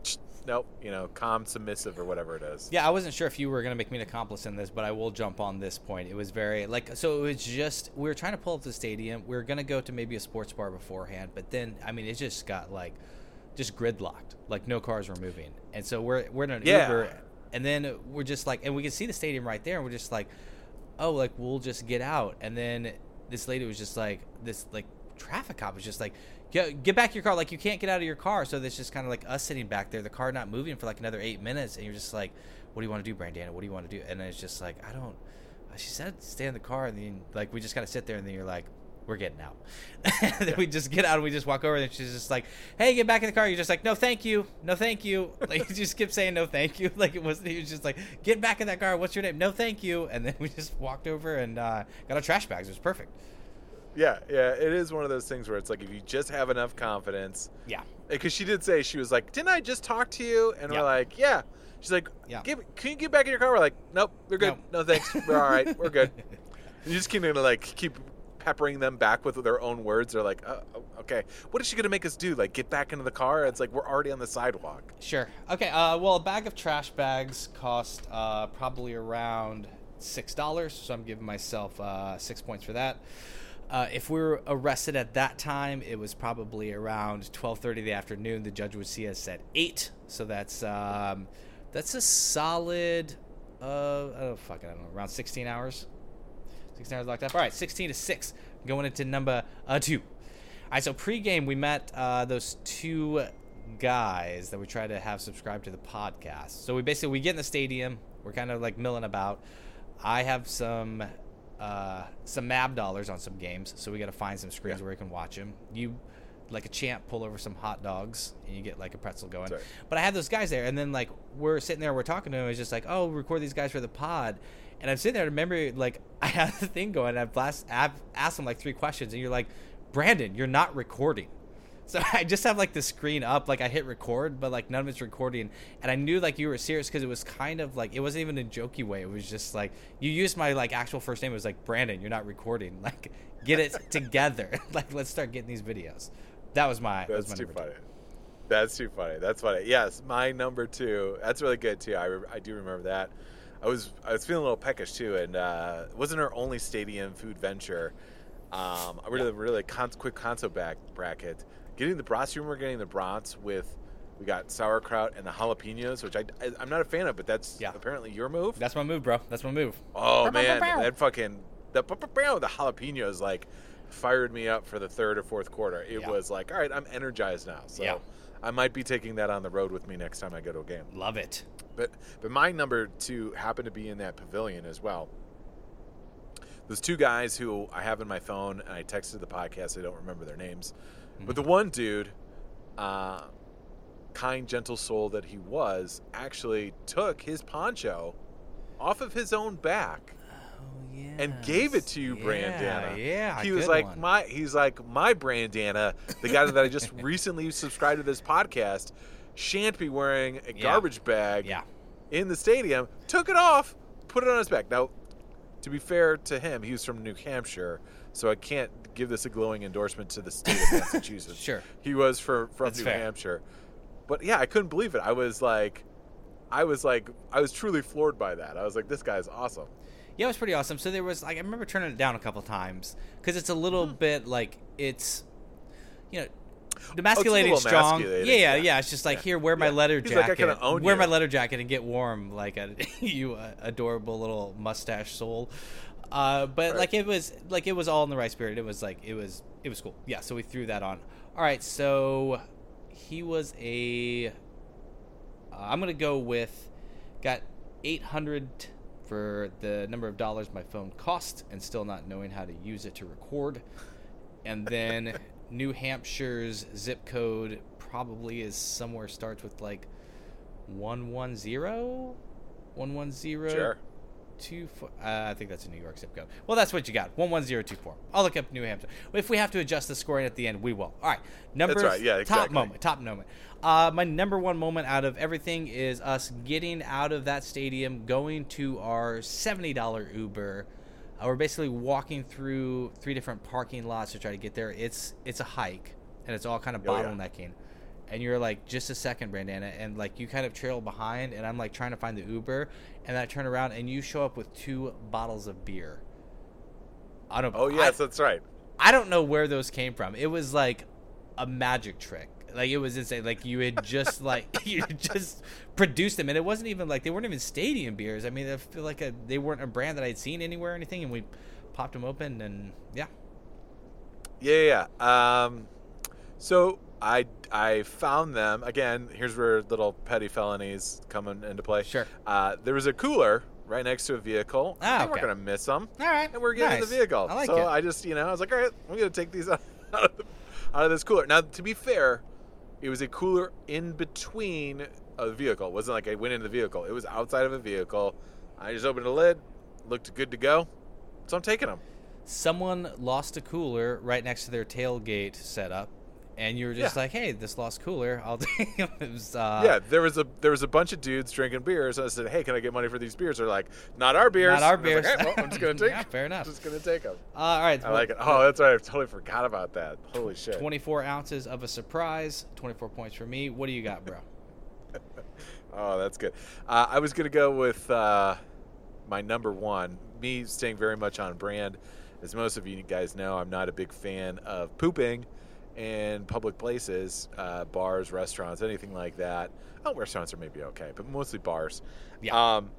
shh, nope, you know, calm, submissive, or whatever it is. Yeah, I wasn't sure if you were gonna make me an accomplice in this, but I will jump on this point. It was very like so. It was just we were trying to pull up the stadium. We were gonna go to maybe a sports bar beforehand, but then I mean it just got like just gridlocked. Like no cars were moving, and so we're we're in an Yeah. Uber, and then we're just like, and we can see the stadium right there, and we're just like, oh, like we'll just get out, and then this lady was just like this like traffic cop was just like. Get, get back your car. Like you can't get out of your car. So it's just kind of like us sitting back there the car not moving for like another eight minutes and you're just like what do you want to do brandana? What do you want to do? And it's just like i don't she said stay in the car and then like we just kind of sit there and then you're like we're getting out and then we just get out and we just walk over and she's just like hey get back in the car you're just like no thank you no thank you like you just kept saying no thank you like it wasn't he was just like get back in that car what's your name no thank you and then we just walked over and uh, got our trash bags it was perfect Yeah, yeah, it is one of those things where it's like if you just have enough confidence, yeah because she did say she was like, "Didn't I just talk to you?" And Yeah. we're like, "Yeah." She's like, Yeah. Give, "Can you get back in your car?" We're like, "Nope, we're good. No. No, thanks. We're all right. We're good." you just keep gonna like keep peppering them back with their own words. They're like, oh, oh, "Okay, what is she gonna make us do? Like get back into the car?" It's like we're already on the sidewalk. Sure. Okay. Uh, well, a bag of trash bags cost uh, probably around six dollars, so I'm giving myself uh, six points for that. Uh, if we were arrested at that time, it was probably around 12:30 in the afternoon. The judge would see us at eight, so that's um, that's a solid. Uh, oh fuck, I don't know, around 16 hours. 16 hours locked up. All right, 16 to six. Going into number uh, two. All right, so pregame we met uh, those two guys that we try to have subscribe to the podcast. So we basically we get in the stadium, we're kind of like milling about. I have some uh, some MAB dollars on some games, so we got to find some screens Yeah. where we can watch them. You like a champ pull over some hot dogs and you get like a pretzel going. But I had those guys there, and then like we're sitting there, we're talking to them. It's just like, oh, record these guys for the pod. And I'm sitting there, I remember, like I had the thing going. I've, blast, I've asked them like three questions, and you're like, Brandon, you're not recording. So I just have like the screen up, like I hit record, but like none of it's recording. And I knew like you were serious because it was kind of like it wasn't even a jokey way. It was just like you used my like actual first name. It was like Brandon, you're not recording. Like get it together. like let's start getting these videos. That was my. that was That's my too number two. funny. That's too funny. That's funny. Yes, my number two. That's really good too. I, re- I do remember that. I was I was feeling a little peckish too, and uh, it wasn't our only stadium food venture. Um, a really really con- quick console back bracket. Getting the brats. You remember getting the brats with. We got sauerkraut and the jalapenos, which I, I am not a fan of, but that's Yeah. apparently your move. That's my move, bro. That's my move. Oh Bow, bow, man, bow, bow. that fucking the the jalapenos like fired me up for the third or fourth quarter. It Yeah. was like, all right, I'm energized now. So Yeah. I might be taking that on the road with me next time I go to a game. Love it. But but my number two happened to be in that pavilion as well. Those two guys who I have in my phone and I texted the podcast. I don't remember their names, but the one dude, uh, kind gentle soul that he was, actually took his poncho off of his own back Oh yeah. and gave it to you, yeah, Brandana. Yeah. he was like one. my. He's like my Brandana, the guy that I just recently subscribed to this podcast. Shan't be wearing a Yeah. garbage bag Yeah. in the stadium. Took it off, put it on his back. Now, to be fair to him, he was from New Hampshire, so I can't give this a glowing endorsement to the state of Massachusetts. Sure. he was for, from That's New fair. Hampshire, but yeah, I couldn't believe it. I was like, I was like, I was truly floored by that. I was like, this guy's awesome. Yeah, it was pretty awesome. So there was like I remember turning it down a couple times because it's a little Hmm. bit like it's, you know, demasculating little strong. Yeah, yeah, yeah. It's just like Yeah. here, wear my Yeah. leather like, jacket. own wear you. my leather jacket and get warm, like a you uh, adorable little mustache soul. Uh, but Right. like it was like it was all in the right spirit. It was like it was it was cool. Yeah, so we threw that on. All right, so he was a. Uh, I'm gonna go with got 800 for the number of dollars my phone cost and still not knowing how to use it to record. And then New Hampshire's zip code probably is somewhere starts with like 110 110 Sure. two four. Uh, I think that's a New York zip code. Well, that's what you got. One one zero two four. I'll look up New Hampshire. If we have to adjust the scoring at the end, we will. All right. Number right, yeah, top moment. Top moment. Uh, my number one moment out of everything is us getting out of that stadium, going to our seventy dollar Uber. Uh, we're basically walking through three different parking lots to try to get there. It's it's a hike, and it's all kind of Oh, yeah. bottlenecking. And you're like, just a second, Brandana, and like you kind of trail behind, and I'm like trying to find the Uber, and I turn around, and you show up with two bottles of beer. I don't. Oh I- yes, that's right. I don't know where those came from. It was like a magic trick. Like it was insane. Like you had just like you just produced them, and it wasn't even like they weren't even stadium beers. I mean, I feel like a, they weren't a brand that I'd seen anywhere or anything, and we popped them open, and yeah, Yeah, yeah. Um, so I I found them again. Here's where little petty felonies come in- into play. Sure. Uh, there was a cooler right next to a vehicle. Ah, and we're gonna miss them. all right, And we're getting in nice. the vehicle. I like so it. I just, you know, I was like, all right, I'm gonna take these out of, the, out of this cooler. Now, to be fair, it was a cooler in between a vehicle. It wasn't like I went into the vehicle. It was outside of a vehicle. I just opened the lid, looked good to go. So I'm taking them. Someone lost a cooler right next to their tailgate setup, and you were just Yeah. like, "Hey, this lost cooler, I'll take it." it was, uh, yeah, there was a there was a bunch of dudes drinking beers. I said, "Hey, can I get money for these beers?" They're like, "Not our beers." Not our And was like, beers. "Hey, well, I'm just gonna take. Yeah, fair enough. I'm Just gonna take them. Uh, all right, I like it. Oh, that's right. I totally forgot about that. Holy shit. 24 ounces of a surprise, 24 points for me. What do you got, bro? Oh, that's good. Uh, I was going to go with uh, my number one, me staying very much on brand. As most of you guys know, I'm not a big fan of pooping in public places, uh, bars, restaurants, anything like that. Oh, restaurants are maybe okay, but mostly bars. Yeah. Um,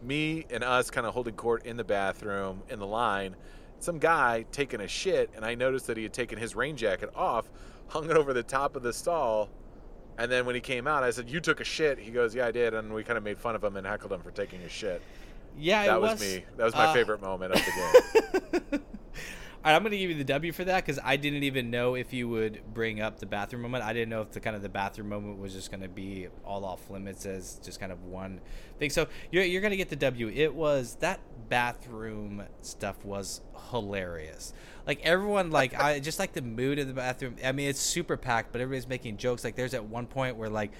me and us kind of holding court in the bathroom in the line. Some guy taking a shit, and I noticed that he had taken his rain jacket off, hung it over the top of the stall, and then when he came out, I said, "You took a shit." He goes, "Yeah, I did," and we kind of made fun of him and heckled him for taking a shit. Yeah, That it was, was, me. That was my uh, favorite moment of the game. I'm going to give you the W for that because I didn't even know if you would bring up the bathroom moment. I didn't know if the kind of the bathroom moment was just going to be all off limits as just kind of one thing. So you're, you're going to get the W. It was that bathroom stuff was hilarious. Like everyone, like I just like the mood of the bathroom. I mean, it's super packed, but everybody's making jokes. Like there's at one point where like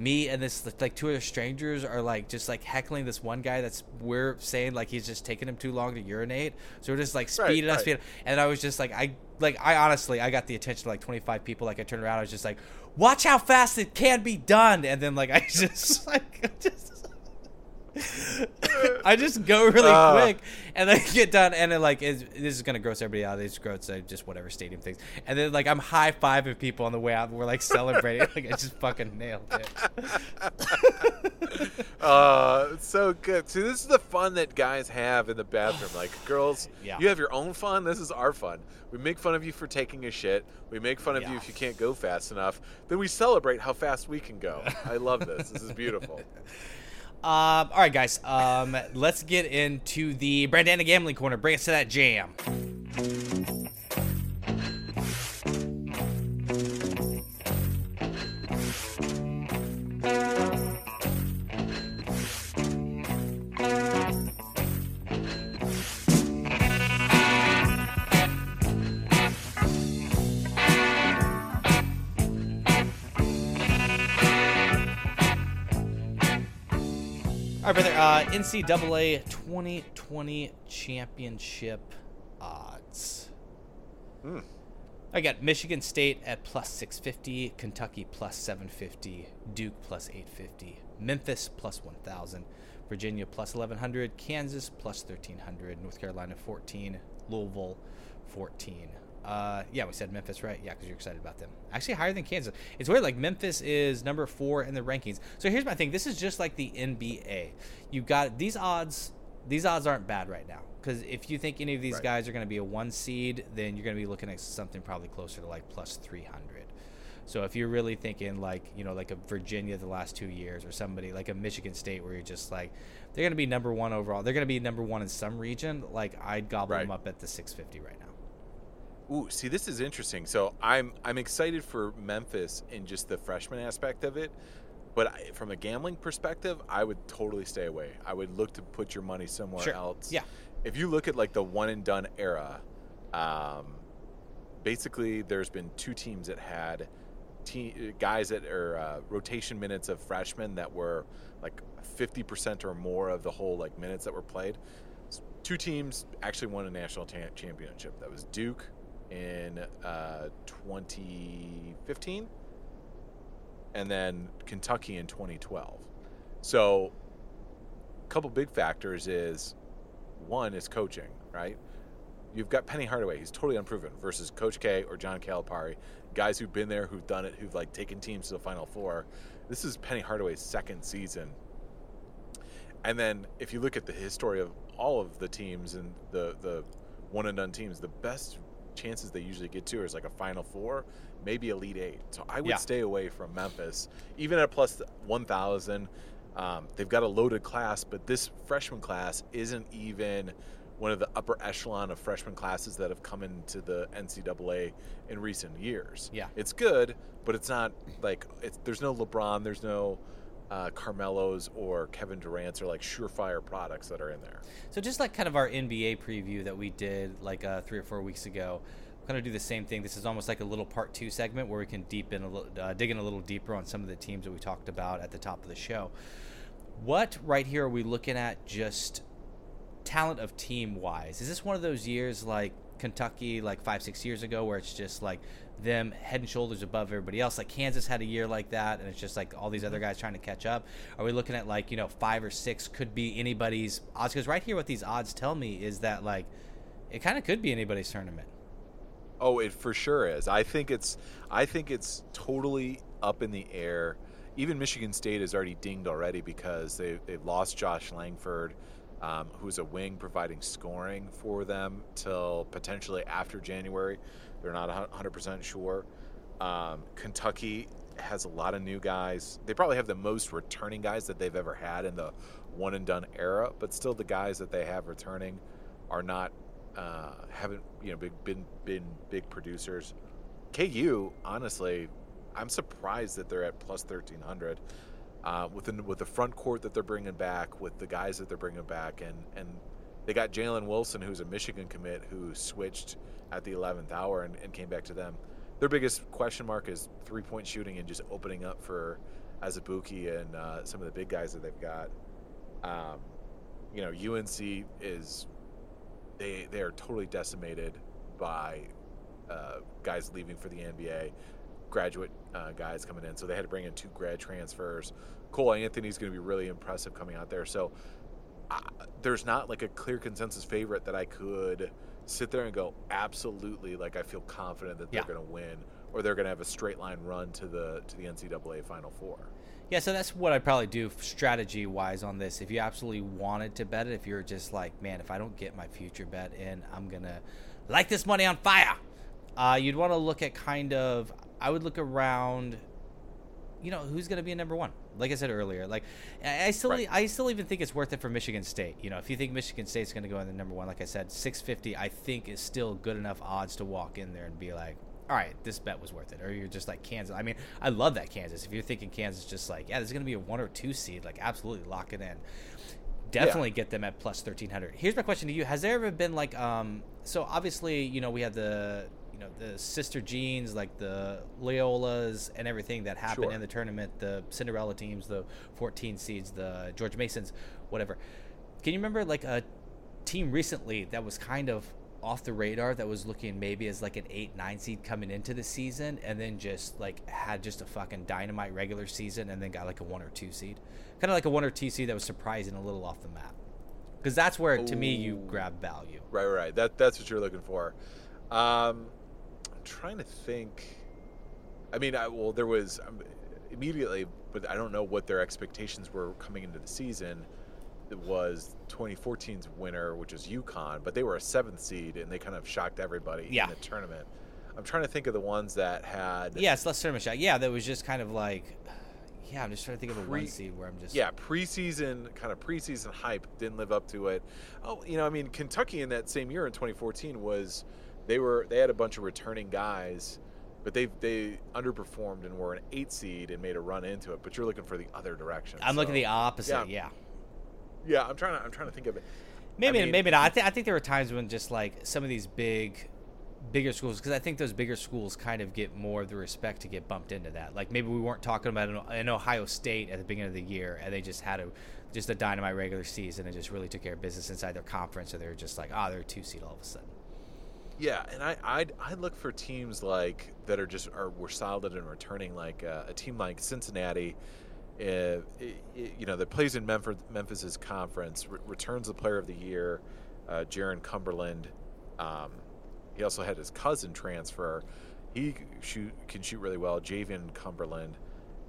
me and this like two other strangers are like just like heckling this one guy that's we're saying like he's just taking him too long to urinate. So we're just like Right, speeding us right. speeding and i was just like i like i honestly i got the attention of like 25 people. Like i turned around i was just like watch how fast it can be done. And then like i just like just I just go really Uh. quick and then get done and then like it's, this is gonna gross everybody out. It's gross, so just whatever stadium things. And then like I'm high fiving people on the way out. And we're like celebrating. like I just fucking nailed it. uh, so good. See, this is the fun that guys have in the bathroom. Like girls, Yeah. you have your own fun. This is our fun. We make fun of you for taking a shit. We make fun of you if you can't go fast enough. Then we celebrate how fast we can go. I love this. This is beautiful. Um, all right, guys. Um, let's get into the Brandana gambling corner. Bring us to that jam. NCAA 2020 championship odds. Hmm. I got Michigan State at plus 650, Kentucky plus 750, Duke plus 850, Memphis plus 1,000, Virginia plus 1,100, Kansas plus 1,300, North Carolina 14, Louisville 14. Uh, yeah, we said Memphis, right? Yeah, because you're excited about them. Actually, higher than Kansas. It's weird. Like Memphis is number four in the rankings. So here's my thing. This is just like the NBA. You got these odds. These odds aren't bad right now. Because if you think any of these Right. guys are going to be a one seed, then you're going to be looking at something probably closer to like plus 300. So if you're really thinking like, you know, like a Virginia the last two years or somebody like a Michigan State where you're just like, they're going to be number one overall. They're going to be number one in some region. Like I'd gobble them up at the 650 right now. Ooh, see, this is interesting. So I'm I'm excited for Memphis in just the freshman aspect of it. but I, from a gambling perspective, I would totally stay away. I would look to put your money somewhere Sure. else. Yeah. If you look at like the one and done era, um, basically there's been two teams that had te- guys that are uh, rotation minutes of freshmen that were like 50% or more of the whole like minutes that were played. Two teams actually won a national ta- championship. That was Duke in uh, 2015 and then Kentucky in 2012. So, a couple big factors is one is coaching, right? You've got Penny Hardaway, he's totally unproven, versus Coach K or John Calipari, guys who've been there, who've done it, who've like taken teams to the Final Four. This is Penny Hardaway's second season. And then if you look at the history of all of the teams and the the one and done teams, the best chances they usually get to is like a Final Four, maybe Elite Eight. So I would Yeah. stay away from Memphis, even at plus one thousand. Um, they've got a loaded class, but this freshman class isn't even one of the upper echelon of freshman classes that have come into the NCAA in recent years. Yeah. it's good, but it's not like it's, there's no LeBron, there's no uh, Carmelo's or Kevin Durant's or like surefire products that are in there. So just like kind of our NBA preview that we did like uh, three or four weeks ago, we're gonna do the same thing. This is almost like a little part two segment where we can deep in a little, uh, dig in a little deeper on some of the teams that we talked about at the top of the show. What right here are we looking at? Just talent of team wise. Is this one of those years like Kentucky, like five six years ago, where it's just like them head and shoulders above everybody else? Like Kansas had a year like that, and it's just like all these other guys trying to catch up. Are we looking at like you know five or six could be anybody's odds? Because right here, what these odds tell me is that like it kind of could be anybody's tournament. Oh, it for sure is. I think it's I think it's totally up in the air. Even Michigan State is already dinged already because they they've lost Josh Langford, um, who's a wing providing scoring for them till potentially after January. They're not 100 percent sure. Um, Kentucky has a lot of new guys. They probably have the most returning guys that they've ever had in the one and done era, but still the guys that they have returning are not uh, haven't you know big, been been big producers. KU, honestly, I'm surprised that they're at plus 1300 uh, with the, with the front court that they're bringing back, with the guys that they're bringing back, and and they got Jalen Wilson, who's a Michigan commit, who switched at the 11th hour and, and came back to them. Their biggest question mark is three point shooting and just opening up for Azubuike and uh, some of the big guys that they've got. Um, you know, UNC is they they are totally decimated by uh, guys leaving for the NBA, graduate uh, guys coming in. So they had to bring in two grad transfers. Cole Anthony's going to be really impressive coming out there. So I, there's not like a clear consensus favorite that I could sit there and go absolutely like I feel confident that they're Yeah. going to win or they're going to have a straight line run to the to the NCAA Final Four. Yeah, so that's what I'd probably do strategy wise on this. If you absolutely wanted to bet it, if you're just like, man, if I don't get my future bet in, I'm gonna light this money on fire. Uh, you'd want to look at kind of, I would look around, you know, who's gonna be a number one. Like I said earlier, like I still, Right. I still even think it's worth it for Michigan State. You know, if you think Michigan State's gonna go in the number one, like I said, 650, I think is still good enough odds to walk in there and be like, all right, this bet was worth it. Or you're just like Kansas. I mean, I love that Kansas. If you're thinking Kansas, just like, yeah, this is going to be a one or two seed, like, absolutely lock it in. Definitely get them at plus 1300. Here's my question to you Has there ever been like, um, so obviously, you know, we have the, you know, the Sister Jeans, like the Loyolas and everything that happened Sure. in the tournament, the Cinderella teams, the 14 seeds, the George Masons, whatever. Can you remember like a team recently that was kind of off the radar that was looking maybe as like an eight nine seed coming into the season and then just like had just a fucking dynamite regular season and then got like a one or two seed kind of like a one or two seed that was surprising a little off the map because that's where to me you grab value Right, right, right. That that's what you're looking for. Um, I'm trying to think. I mean, I, well, there was um, immediately, but I don't know what their expectations were coming into the season. It was 2014's winner, which is UConn, but they were a seventh seed and they kind of shocked everybody Yeah. in the tournament. I'm trying to think of the ones that had yeah it's less tournament shot yeah that was just kind of like yeah i'm just trying to think of a one seed where i'm just yeah preseason kind of preseason hype didn't live up to it oh you know i mean kentucky in that same year in 2014 was they were they had a bunch of returning guys but they they underperformed and were an eight seed and made a run into it. But you're looking for the other direction. I'm looking the opposite. yeah. yeah. Yeah, I'm trying to I'm trying to think of it. Maybe mean- maybe not. I think I think there were times when just like some of these big bigger schools because I think those bigger schools kind of get more of the respect to get bumped into that. Like maybe we weren't talking about an, an Ohio State at the beginning of the year and they just had a just a dynamite regular season and just really took care of business inside their conference, or they were just like, ah, they're a two seed all of a sudden. Yeah, and I I'd, I'd look for teams like that are just are were solid and returning, like uh, a team like Cincinnati, uh, you know, that plays in Memphis Memphis's conference, re- returns the Player of the Year, uh, Jarron Cumberland. Um, he also had his cousin transfer. He shoot can shoot really well, Jaevin Cumberland.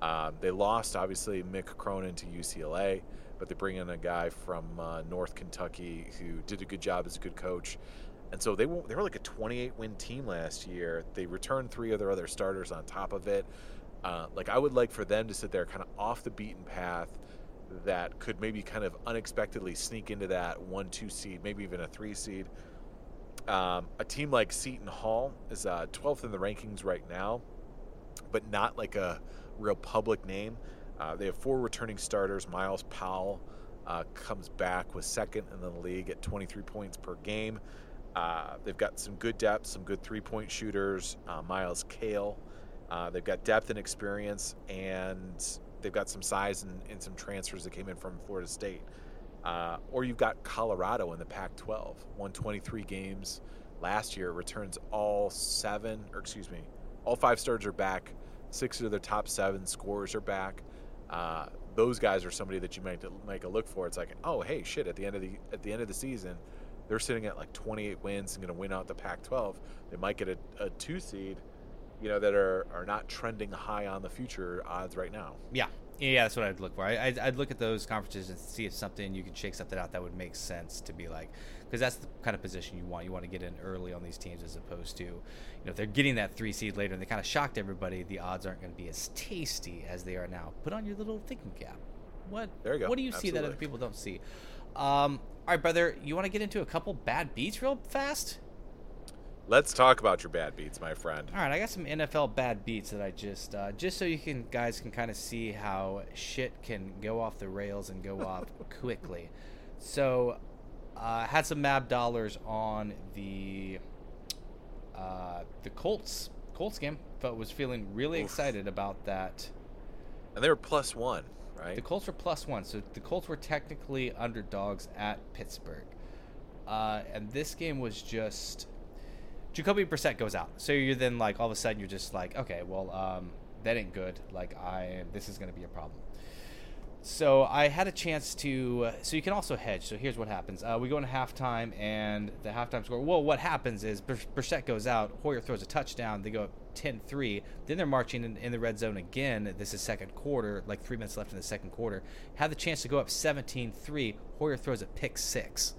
Um, they lost obviously Mick Cronin to UCLA, but they bring in a guy from uh, North Kentucky who did a good job as a good coach. And so they were, they were like a 28 win team last year. They returned three of their other starters on top of it. Uh, like I would like for them to sit there kind of off the beaten path that could maybe kind of unexpectedly sneak into that one two seed, maybe even a three seed. Um, a team like Seton Hall is uh, 12th in the rankings right now, but not like a real public name. Uh, they have four returning starters. Myles Powell uh, comes back with second in the league at 23 points per game. Uh, they've got some good depth, some good three point shooters. Uh, Myles Cale. Uh, they've got depth and experience, and they've got some size and, and some transfers that came in from Florida State. Uh, or you've got Colorado in the Pac 12, won 23 games last year, returns all seven, or excuse me, all five stars are back. Six of their top seven scorers are back. Uh, those guys are somebody that you might make a look for. It's like, oh, hey, shit! At the end of the at the end of the season, they're sitting at like 28 wins and going to win out the Pac-12. They might get a, a two seed, you know, that are are not trending high on the future odds right now. Yeah, yeah, that's what I'd look for. I, I'd, I'd look at those conferences and see if something you can shake something out that would make sense to be like, because that's the kind of position you want. You want to get in early on these teams as opposed to, you know, if they're getting that three seed later and they kind of shocked everybody, the odds aren't going to be as tasty as they are now. Put on your little thinking cap. What? There you go. What do you see that other people don't see? Um, all right, brother, you want to get into a couple bad beats real fast? Let's talk about your bad beats, my friend. All right, I got some NFL bad beats that I just uh, just so you can guys can kind of see how shit can go off the rails and go off quickly. So, uh, had some Mab dollars on the uh, the Colts Colts game. But was feeling really Oof. excited about that. And they were plus one, right? The Colts were plus one, so the Colts were technically underdogs at Pittsburgh. Uh, and this game was just Jacoby Brissett goes out, so you're then like all of a sudden you're just like, okay, well, um, that ain't good. Like I, this is going to be a problem. So I had a chance to. So you can also hedge. So here's what happens: uh, we go into halftime, and the halftime score. Well, what happens is Br- Brissett goes out. Hoyer throws a touchdown. They go 10-3. Then they're marching in, in the red zone again. This is second quarter, like three minutes left in the second quarter. Have the chance to go up 17-3. Hoyer throws a pick six.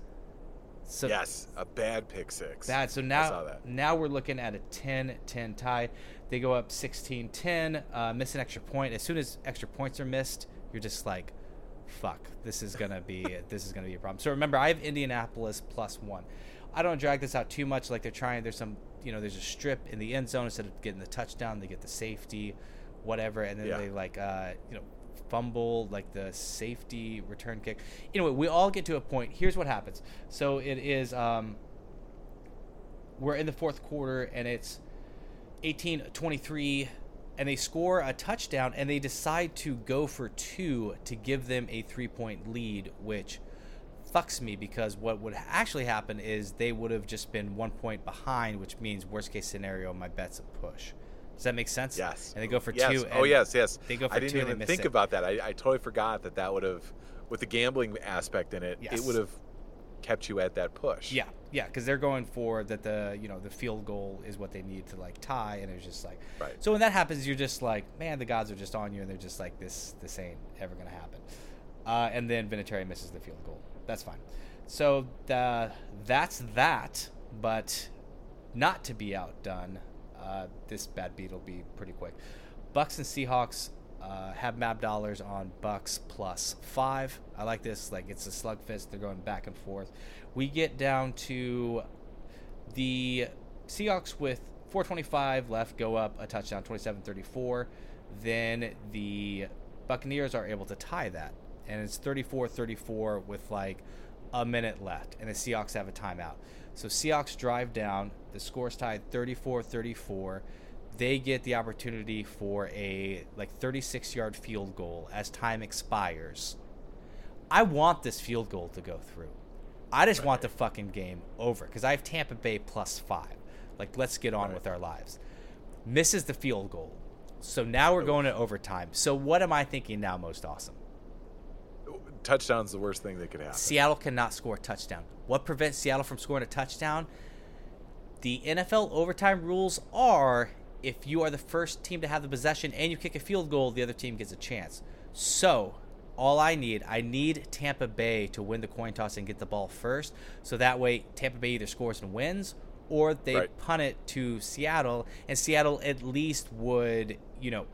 So yes, a bad pick six. Bad. So now now we're looking at a 10-10 tie. They go up 16-10, uh, miss an extra point. As soon as extra points are missed, you're just like, fuck, this is gonna be this is gonna be a problem. So remember, I have Indianapolis plus one. I don't drag this out too much. Like they're trying. There's some, you know, there's a strip in the end zone instead of getting the touchdown, they get the safety, whatever, and then Yeah. they like, uh, you know, fumble like the safety return kick. Anyway, we all get to a point. Here's what happens. So it is. Um, we're in the fourth quarter and it's 18-23 and they score a touchdown and they decide to go for two to give them a three point lead which fucks me because what would actually happen is they would have just been one point behind which means worst case scenario my bet's a push does that make sense Yes. and they go for yes. two oh yes, yes. they go for I didn't two even they think it. about that. I, I totally forgot that that would have, with the gambling aspect in it, Yes. it would have kept you at that push. Yeah, yeah, because they're going for that. The you know the field goal is what they need to like tie, and it's just like. Right. So when that happens, you're just like, man, the gods are just on you, and they're just like, this, this ain't ever gonna happen. Uh, and then Vinatieri misses the field goal. That's fine. So the that's that, but not to be outdone. Uh, this bad beat will be pretty quick. Bucks and Seahawks uh, have Mab dollars on Bucks plus five. I like this. Like it's a slugfest. They're going back and forth. We get down to the Seahawks with 425 left, go up a touchdown, 27-34. Then the Buccaneers are able to tie that, and it's 34-34 with like a minute left, and the Seahawks have a timeout. So Seahawks drive down. The score's tied 34-34. They get the opportunity for a like 36-yard field goal as time expires. I want this field goal to go through. I just want the fucking game over because I have Tampa Bay plus five. Like, let's get on Right. with our lives. Misses the field goal. So now we're going to overtime. So what am I thinking now most awesome? Touchdown's the worst thing that could happen. Seattle cannot score a touchdown. What prevents Seattle from scoring a touchdown? The NFL overtime rules are if you are the first team to have the possession and you kick a field goal, the other team gets a chance. So, all I need, I need Tampa Bay to win the coin toss and get the ball first. So that way, Tampa Bay either scores and wins, or they Right. punt it to Seattle, and Seattle at least would, you know,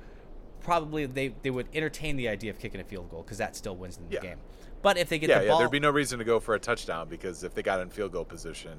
probably they, they would entertain the idea of kicking a field goal because that still wins them the Yeah. game. But if they get yeah, the yeah. ball, There'd be no reason to go for a touchdown because if they got in field goal position,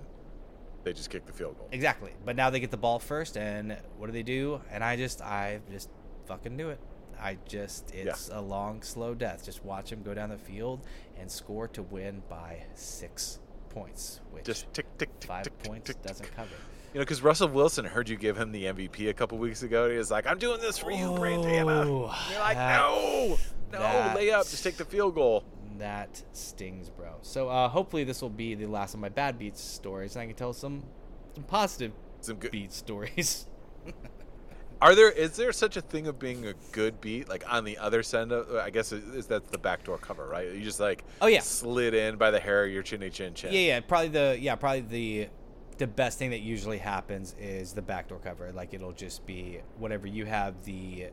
they just kick the field goal. Exactly. But now they get the ball first, and what do they do? And I just, I just fucking do it. I just, it's a long, slow death. Just watch him go down the field and score to win by six points, which Just tick tick tick five tick tick, points tick, doesn't cover. You know, because Russell Wilson heard you give him the MVP a couple weeks ago. He was like, "I'm doing this for you, Brandana." Oh, You're like, that- "No, no, lay up, just take the field goal." That stings, bro. So uh, hopefully this will be the last of my bad beats stories, and I can tell some some positive Some good. beat stories. Are there? Is there such a thing of being a good beat? Like on the other side of, I guess is is that the backdoor cover, right? You just like, Oh, yeah. slid in by the hair of your chinny chin chin. Yeah, yeah, probably the yeah, probably the the best thing that usually happens is the backdoor cover. Like it'll just be whatever you have the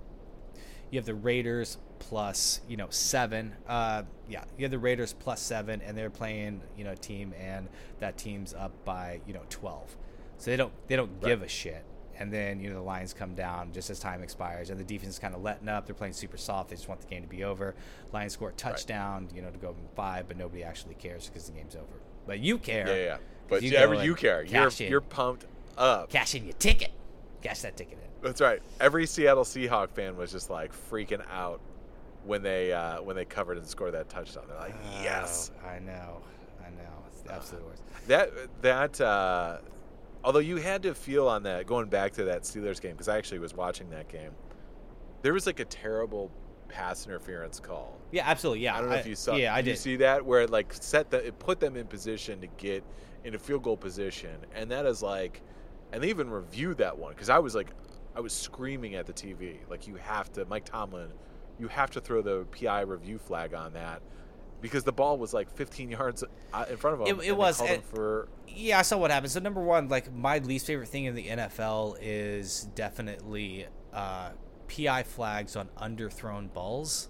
you have the Raiders plus you know seven. Uh, yeah, you have the Raiders plus seven, and they're playing you know a team, and that team's up by you know twelve. So they don't they don't give a shit. And then you know the lines come down just as time expires, and the defense is kind of letting up. They're playing super soft. They just want the game to be over. Lions score a touchdown, you know, to go five, but nobody actually cares because the game's over. But you care. yeah, yeah. But you you, go ever and you care. You're in. you're pumped up. cash in your ticket. Cash that ticket in. That's right. Every Seattle Seahawk fan was just like freaking out when they uh, when they covered and scored that touchdown. They're like, yes. Oh, I know. I know. It's the absolute worst. That that uh, although you had to feel on that going back to that Steelers game because I actually was watching that game. There was like a terrible pass interference call. Yeah, absolutely. Yeah. I don't know if you saw. Yeah, I did. You did. see that where it like set the it put them in position to get into field goal position, and that is like, and they even reviewed that one because I was like, I was screaming at the TV like you have to, Mike Tomlin, you have to throw the PI review flag on that because the ball was like 15 yards uh, in front of It- him. it and was, him for Yeah, I saw what happened. So number one, like my least favorite thing in the NFL is definitely uh, PI flags on underthrown balls.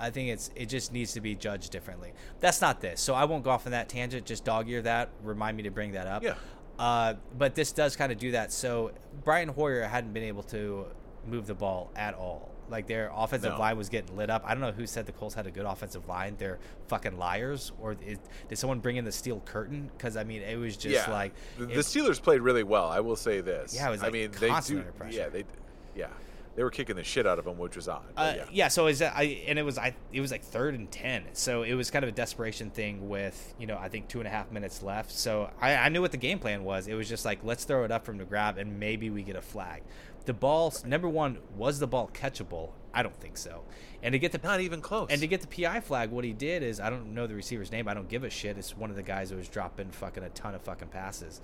I think it's it just needs to be judged differently. That's not this, so I won't go off on that tangent. Just dog ear that. Remind me to bring that up. Yeah. Uh, but this does kind of do that. So Brian Hoyer hadn't been able to move the ball at all. Like their offensive No. line was getting lit up. I don't know who said the Colts had a good offensive line. They're fucking liars. Or did someone bring in the steel curtain? Because I mean, it was just yeah. like the, it- the Steelers played really well. I will say this. Yeah, it was, I like, mean, they do. under pressure. Yeah, they. Yeah, they were kicking the shit out of him, which was odd. Uh, yeah. yeah. so is I and it was I it was like third and ten. So it was kind of a desperation thing with you know I think two and a half minutes left. So I, I knew what the game plan was. It was just like let's throw it up from the grab and maybe we get a flag. The ball number one was the ball catchable. I don't think so. And to get the Not even close. and to get the PI flag, what he did is I don't know the receiver's name. I don't give a shit. It's one of the guys that was dropping fucking a ton of fucking passes.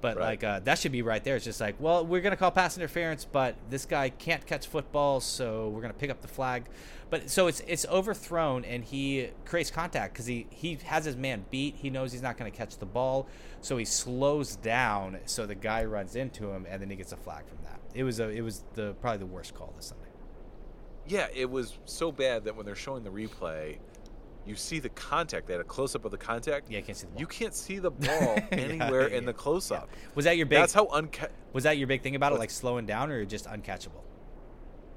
But Right. like uh, that should be right there. It's just like, well, we're gonna call pass interference, but this guy can't catch football, so we're gonna pick up the flag. But so it's it's overthrown, and he creates contact because he he has his man beat. He knows he's not gonna catch the ball, so he slows down. So the guy runs into him, and then he gets a flag from that. It was a it was the probably the worst call this Sunday. Yeah, it was so bad that when they're showing the replay, you see the contact. They had a close up of the contact. Yeah, you can't see the ball. You can't see the ball anywhere in the close up. Was that your big? That's how unca- Was that your big thing about it, like slowing down, or just uncatchable?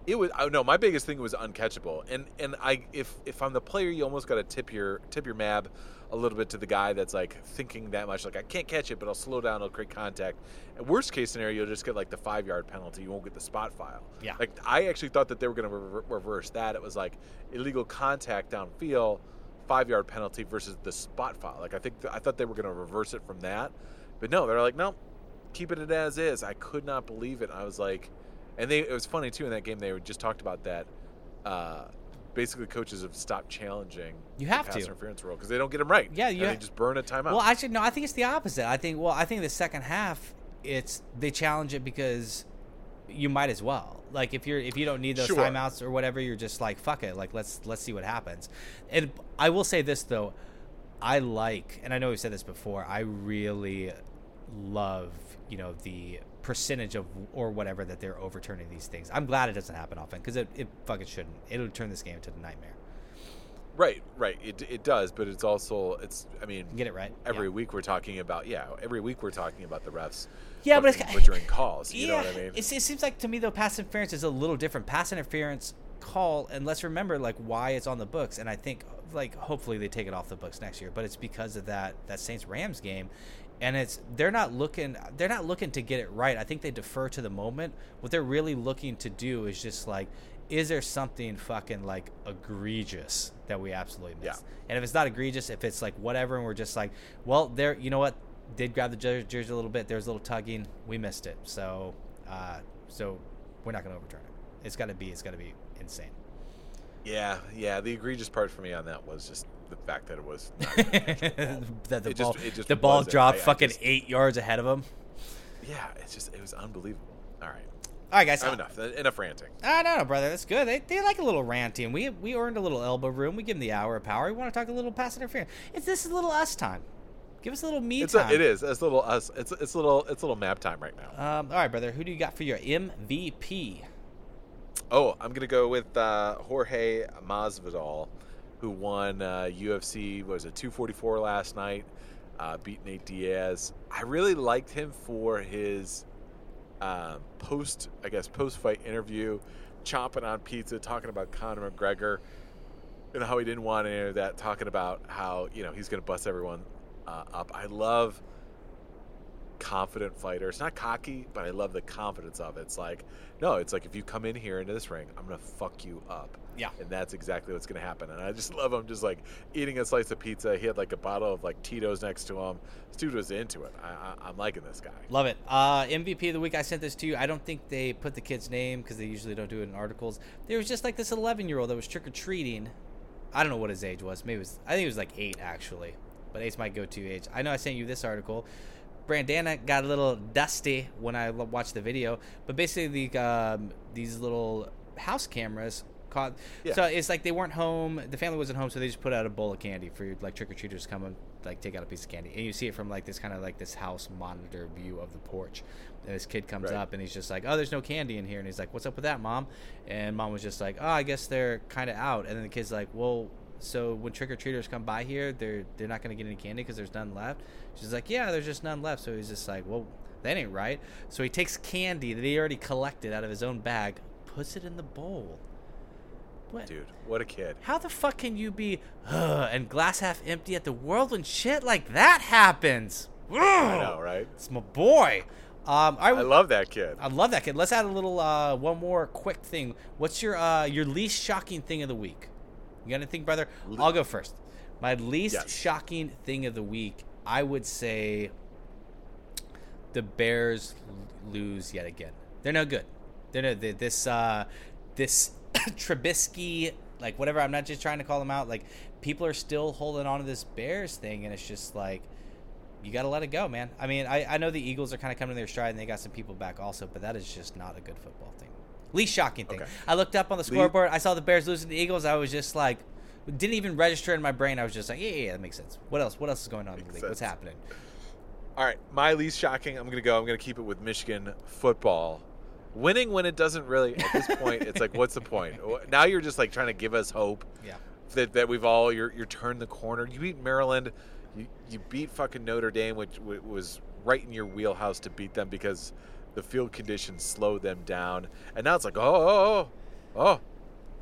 It was oh, no. My biggest thing was uncatchable, and and I if if I'm the player, you almost got to tip your tip your mab a little bit to the guy that's like thinking that much. Like I can't catch it, but I'll slow down. I'll create contact. And worst case scenario, you'll just get like the five yard penalty. You won't get the spot file. Yeah. Like I actually thought that they were going to re- reverse that. It was like illegal contact downfield, five yard penalty versus the spot file. Like I think I thought they were going to reverse it from that, but no, they're like no, keeping it as is. I could not believe it. I was like, and they it was funny too in that game. They just talked about that. Uh, basically, coaches have stopped challenging. You the have pass to. interference rule because they don't get them right. Yeah, and you they just burn a timeout. Well, actually, no. I think it's the opposite. I think. Well, I think the second half, it's they challenge it because you might as well. Like if you're if you don't need those Sure. timeouts or whatever, you're just like fuck it. Like let's let's see what happens. And I will say this though, I like, and I know we've said this before. I really love you know the percentage of or whatever that they're overturning these things. I'm glad it doesn't happen often because it, it fucking shouldn't. It'll turn this game into a nightmare. right, right. It it does, but it's also it's. I mean, Get it right? every Yeah. week we're talking about yeah. Every week we're talking about the refs. Yeah, but it's butchering calls. You yeah, know what I mean? it's, it seems like to me though pass interference is a little different. Pass interference call, and let's remember like why it's on the books. And I think like hopefully they take it off the books next year. But it's because of that that Saints Rams game, and it's they're not looking they're not looking to get it right. I think they defer to the moment. What they're really looking to do is just like. Is there something fucking like egregious that we absolutely missed? Yeah. And if it's not egregious, if it's like whatever, and we're just like, well, there, you know what? Did grab the jersey a little bit. There was a little tugging. We missed it. So, uh, so we're not going to overturn it. It's got to be. It's got to be insane. yeah, yeah. The egregious part for me on that was just the fact that it was. Not even ball. that the It just- ball, it just the ball dropped I- I fucking just- eight yards ahead of him. yeah, it's just it was unbelievable. All right, All right, guys. I'm enough. Enough ranting. Ah, no, no, brother, that's good. They, they like a little ranting. We we earned a little elbow room. We give them the hour of power. We want to talk a little pass interference. It's this is a little us time. Give us a little me It's time. a, it is. It's a little us. It's it's a little it's a little map time right now. Um, all right, brother. Who do you got for your MVP? Oh, I'm gonna go with uh, Jorge Masvidal, who won uh, UFC what was it 244 last night, uh, beat Nate Diaz. I really liked him for his um, post, I guess, post fight interview, chomping on pizza, talking about Conor McGregor and how he didn't want any of that, talking about how you know he's gonna bust everyone uh, up. I love confident fighters. Not cocky, but I love the confidence of it. It's like, no, it's like if you come in here into this ring, I'm gonna fuck you up. Yeah. And that's exactly what's gonna happen. And I just love him just like eating a slice of pizza. He had like a bottle of like Tito's next to him. This dude was into it. I, I, I'm liking this guy. Love it. Uh, MVP of the week. I sent this to you. I don't think they put the kid's name because they usually don't do it in articles. There was just like this 11 year old that was trick or treating. I don't know what his age was. Maybe it was. I think it was like eight actually, but eight's my go-to age. I know I sent you this article. Brandana got a little dusty when I watched the video, but basically the um, these little house cameras caught. Yeah. So it's like they weren't home. The family wasn't home, so they just put out a bowl of candy for like trick or treaters to come and like take out a piece of candy, and you see it from like this kind of like this house monitor view of the porch. And this kid comes Right. up and he's just like, "Oh, there's no candy in here," and he's like, "What's up with that, mom?" And mom was just like, "Oh, I guess they're kind of out." And then the kid's like, "Well." So when trick or treaters come by here, they're they're not gonna get any candy because there's none left. She's like, yeah, there's just none left. So he's just like, well, that ain't right. So he takes candy that he already collected out of his own bag, puts it in the bowl. What? Dude, what a kid. How the fuck can you be "Ugh," and glass half empty at the world when shit like that happens? I know, right? It's my boy. Um, I, I love that kid. I love that kid. Let's add a little uh, one more quick thing. What's your uh, your least shocking thing of the week? You got anything, brother? I'll go first. My least Yes. shocking thing of the week, I would say, the Bears lose yet again. They're no good. They're no they, this uh, this Trubisky like whatever. I'm not just trying to call them out. Like people are still holding on to this Bears thing, and it's just like you got to let it go, man. I mean, I, I know the Eagles are kind of coming to their stride and they got some people back also, but that is just not a good football thing. Least shocking thing. Okay. I looked up on the scoreboard. I saw the Bears losing to the Eagles. I was just like, didn't even register in my brain. I was just like, yeah, yeah, yeah that makes sense. What else? What else is going on in the league? What's happening? All right, my least shocking. I'm going to go. I'm going to keep it with Michigan football. Winning when it doesn't really. At this point, it's like, what's the point? Now you're just like trying to give us hope Yeah. that, that we've all you're you're turned the corner. You beat Maryland. You, you beat fucking Notre Dame, which was right in your wheelhouse to beat them because the field conditions slowed them down. And now it's like, oh, oh, oh Oh,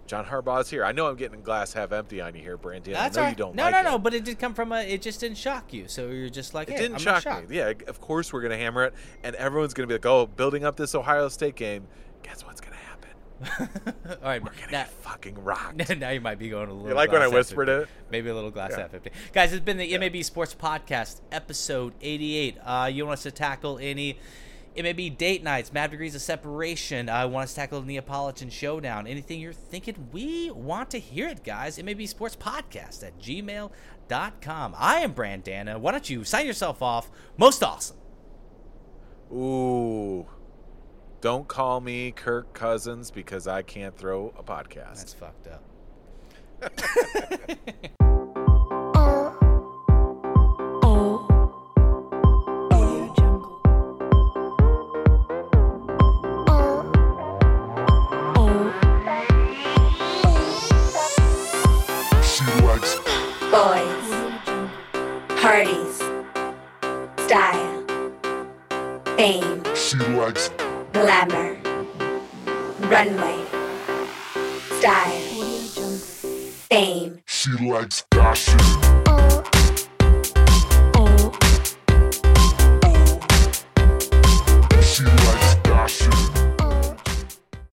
John Harbaugh's here. I know I'm getting glass half empty on you here, Brandon. That's I know all you right. don't no, like no, it. no. But it did come from a. It just didn't shock you, so you're just like, It hey, didn't I'm shock me. Yeah, of course we're gonna hammer it, and everyone's gonna be like, "Oh, building up this Ohio State game. Guess what's gonna happen? all right, We're gonna now, get fucking rocked." now you might be going a little. You like when I whispered it? Maybe a little glass Yeah. half empty. Guys, it's been the MAB Sports Podcast, episode 88. Uh, you want us to tackle any MAB date nights, Mad Degrees of Separation? Uh, want us to tackle the Neapolitan Showdown? Anything you're thinking? We want to hear it, guys. MAB Sports Podcast at gmail.com. I am Brandana. Why don't you sign yourself off? Most awesome. Ooh. Don't call me Kirk Cousins because I can't throw a podcast. That's fucked up. she likes glamour, runway, style, fame, she likes gossip.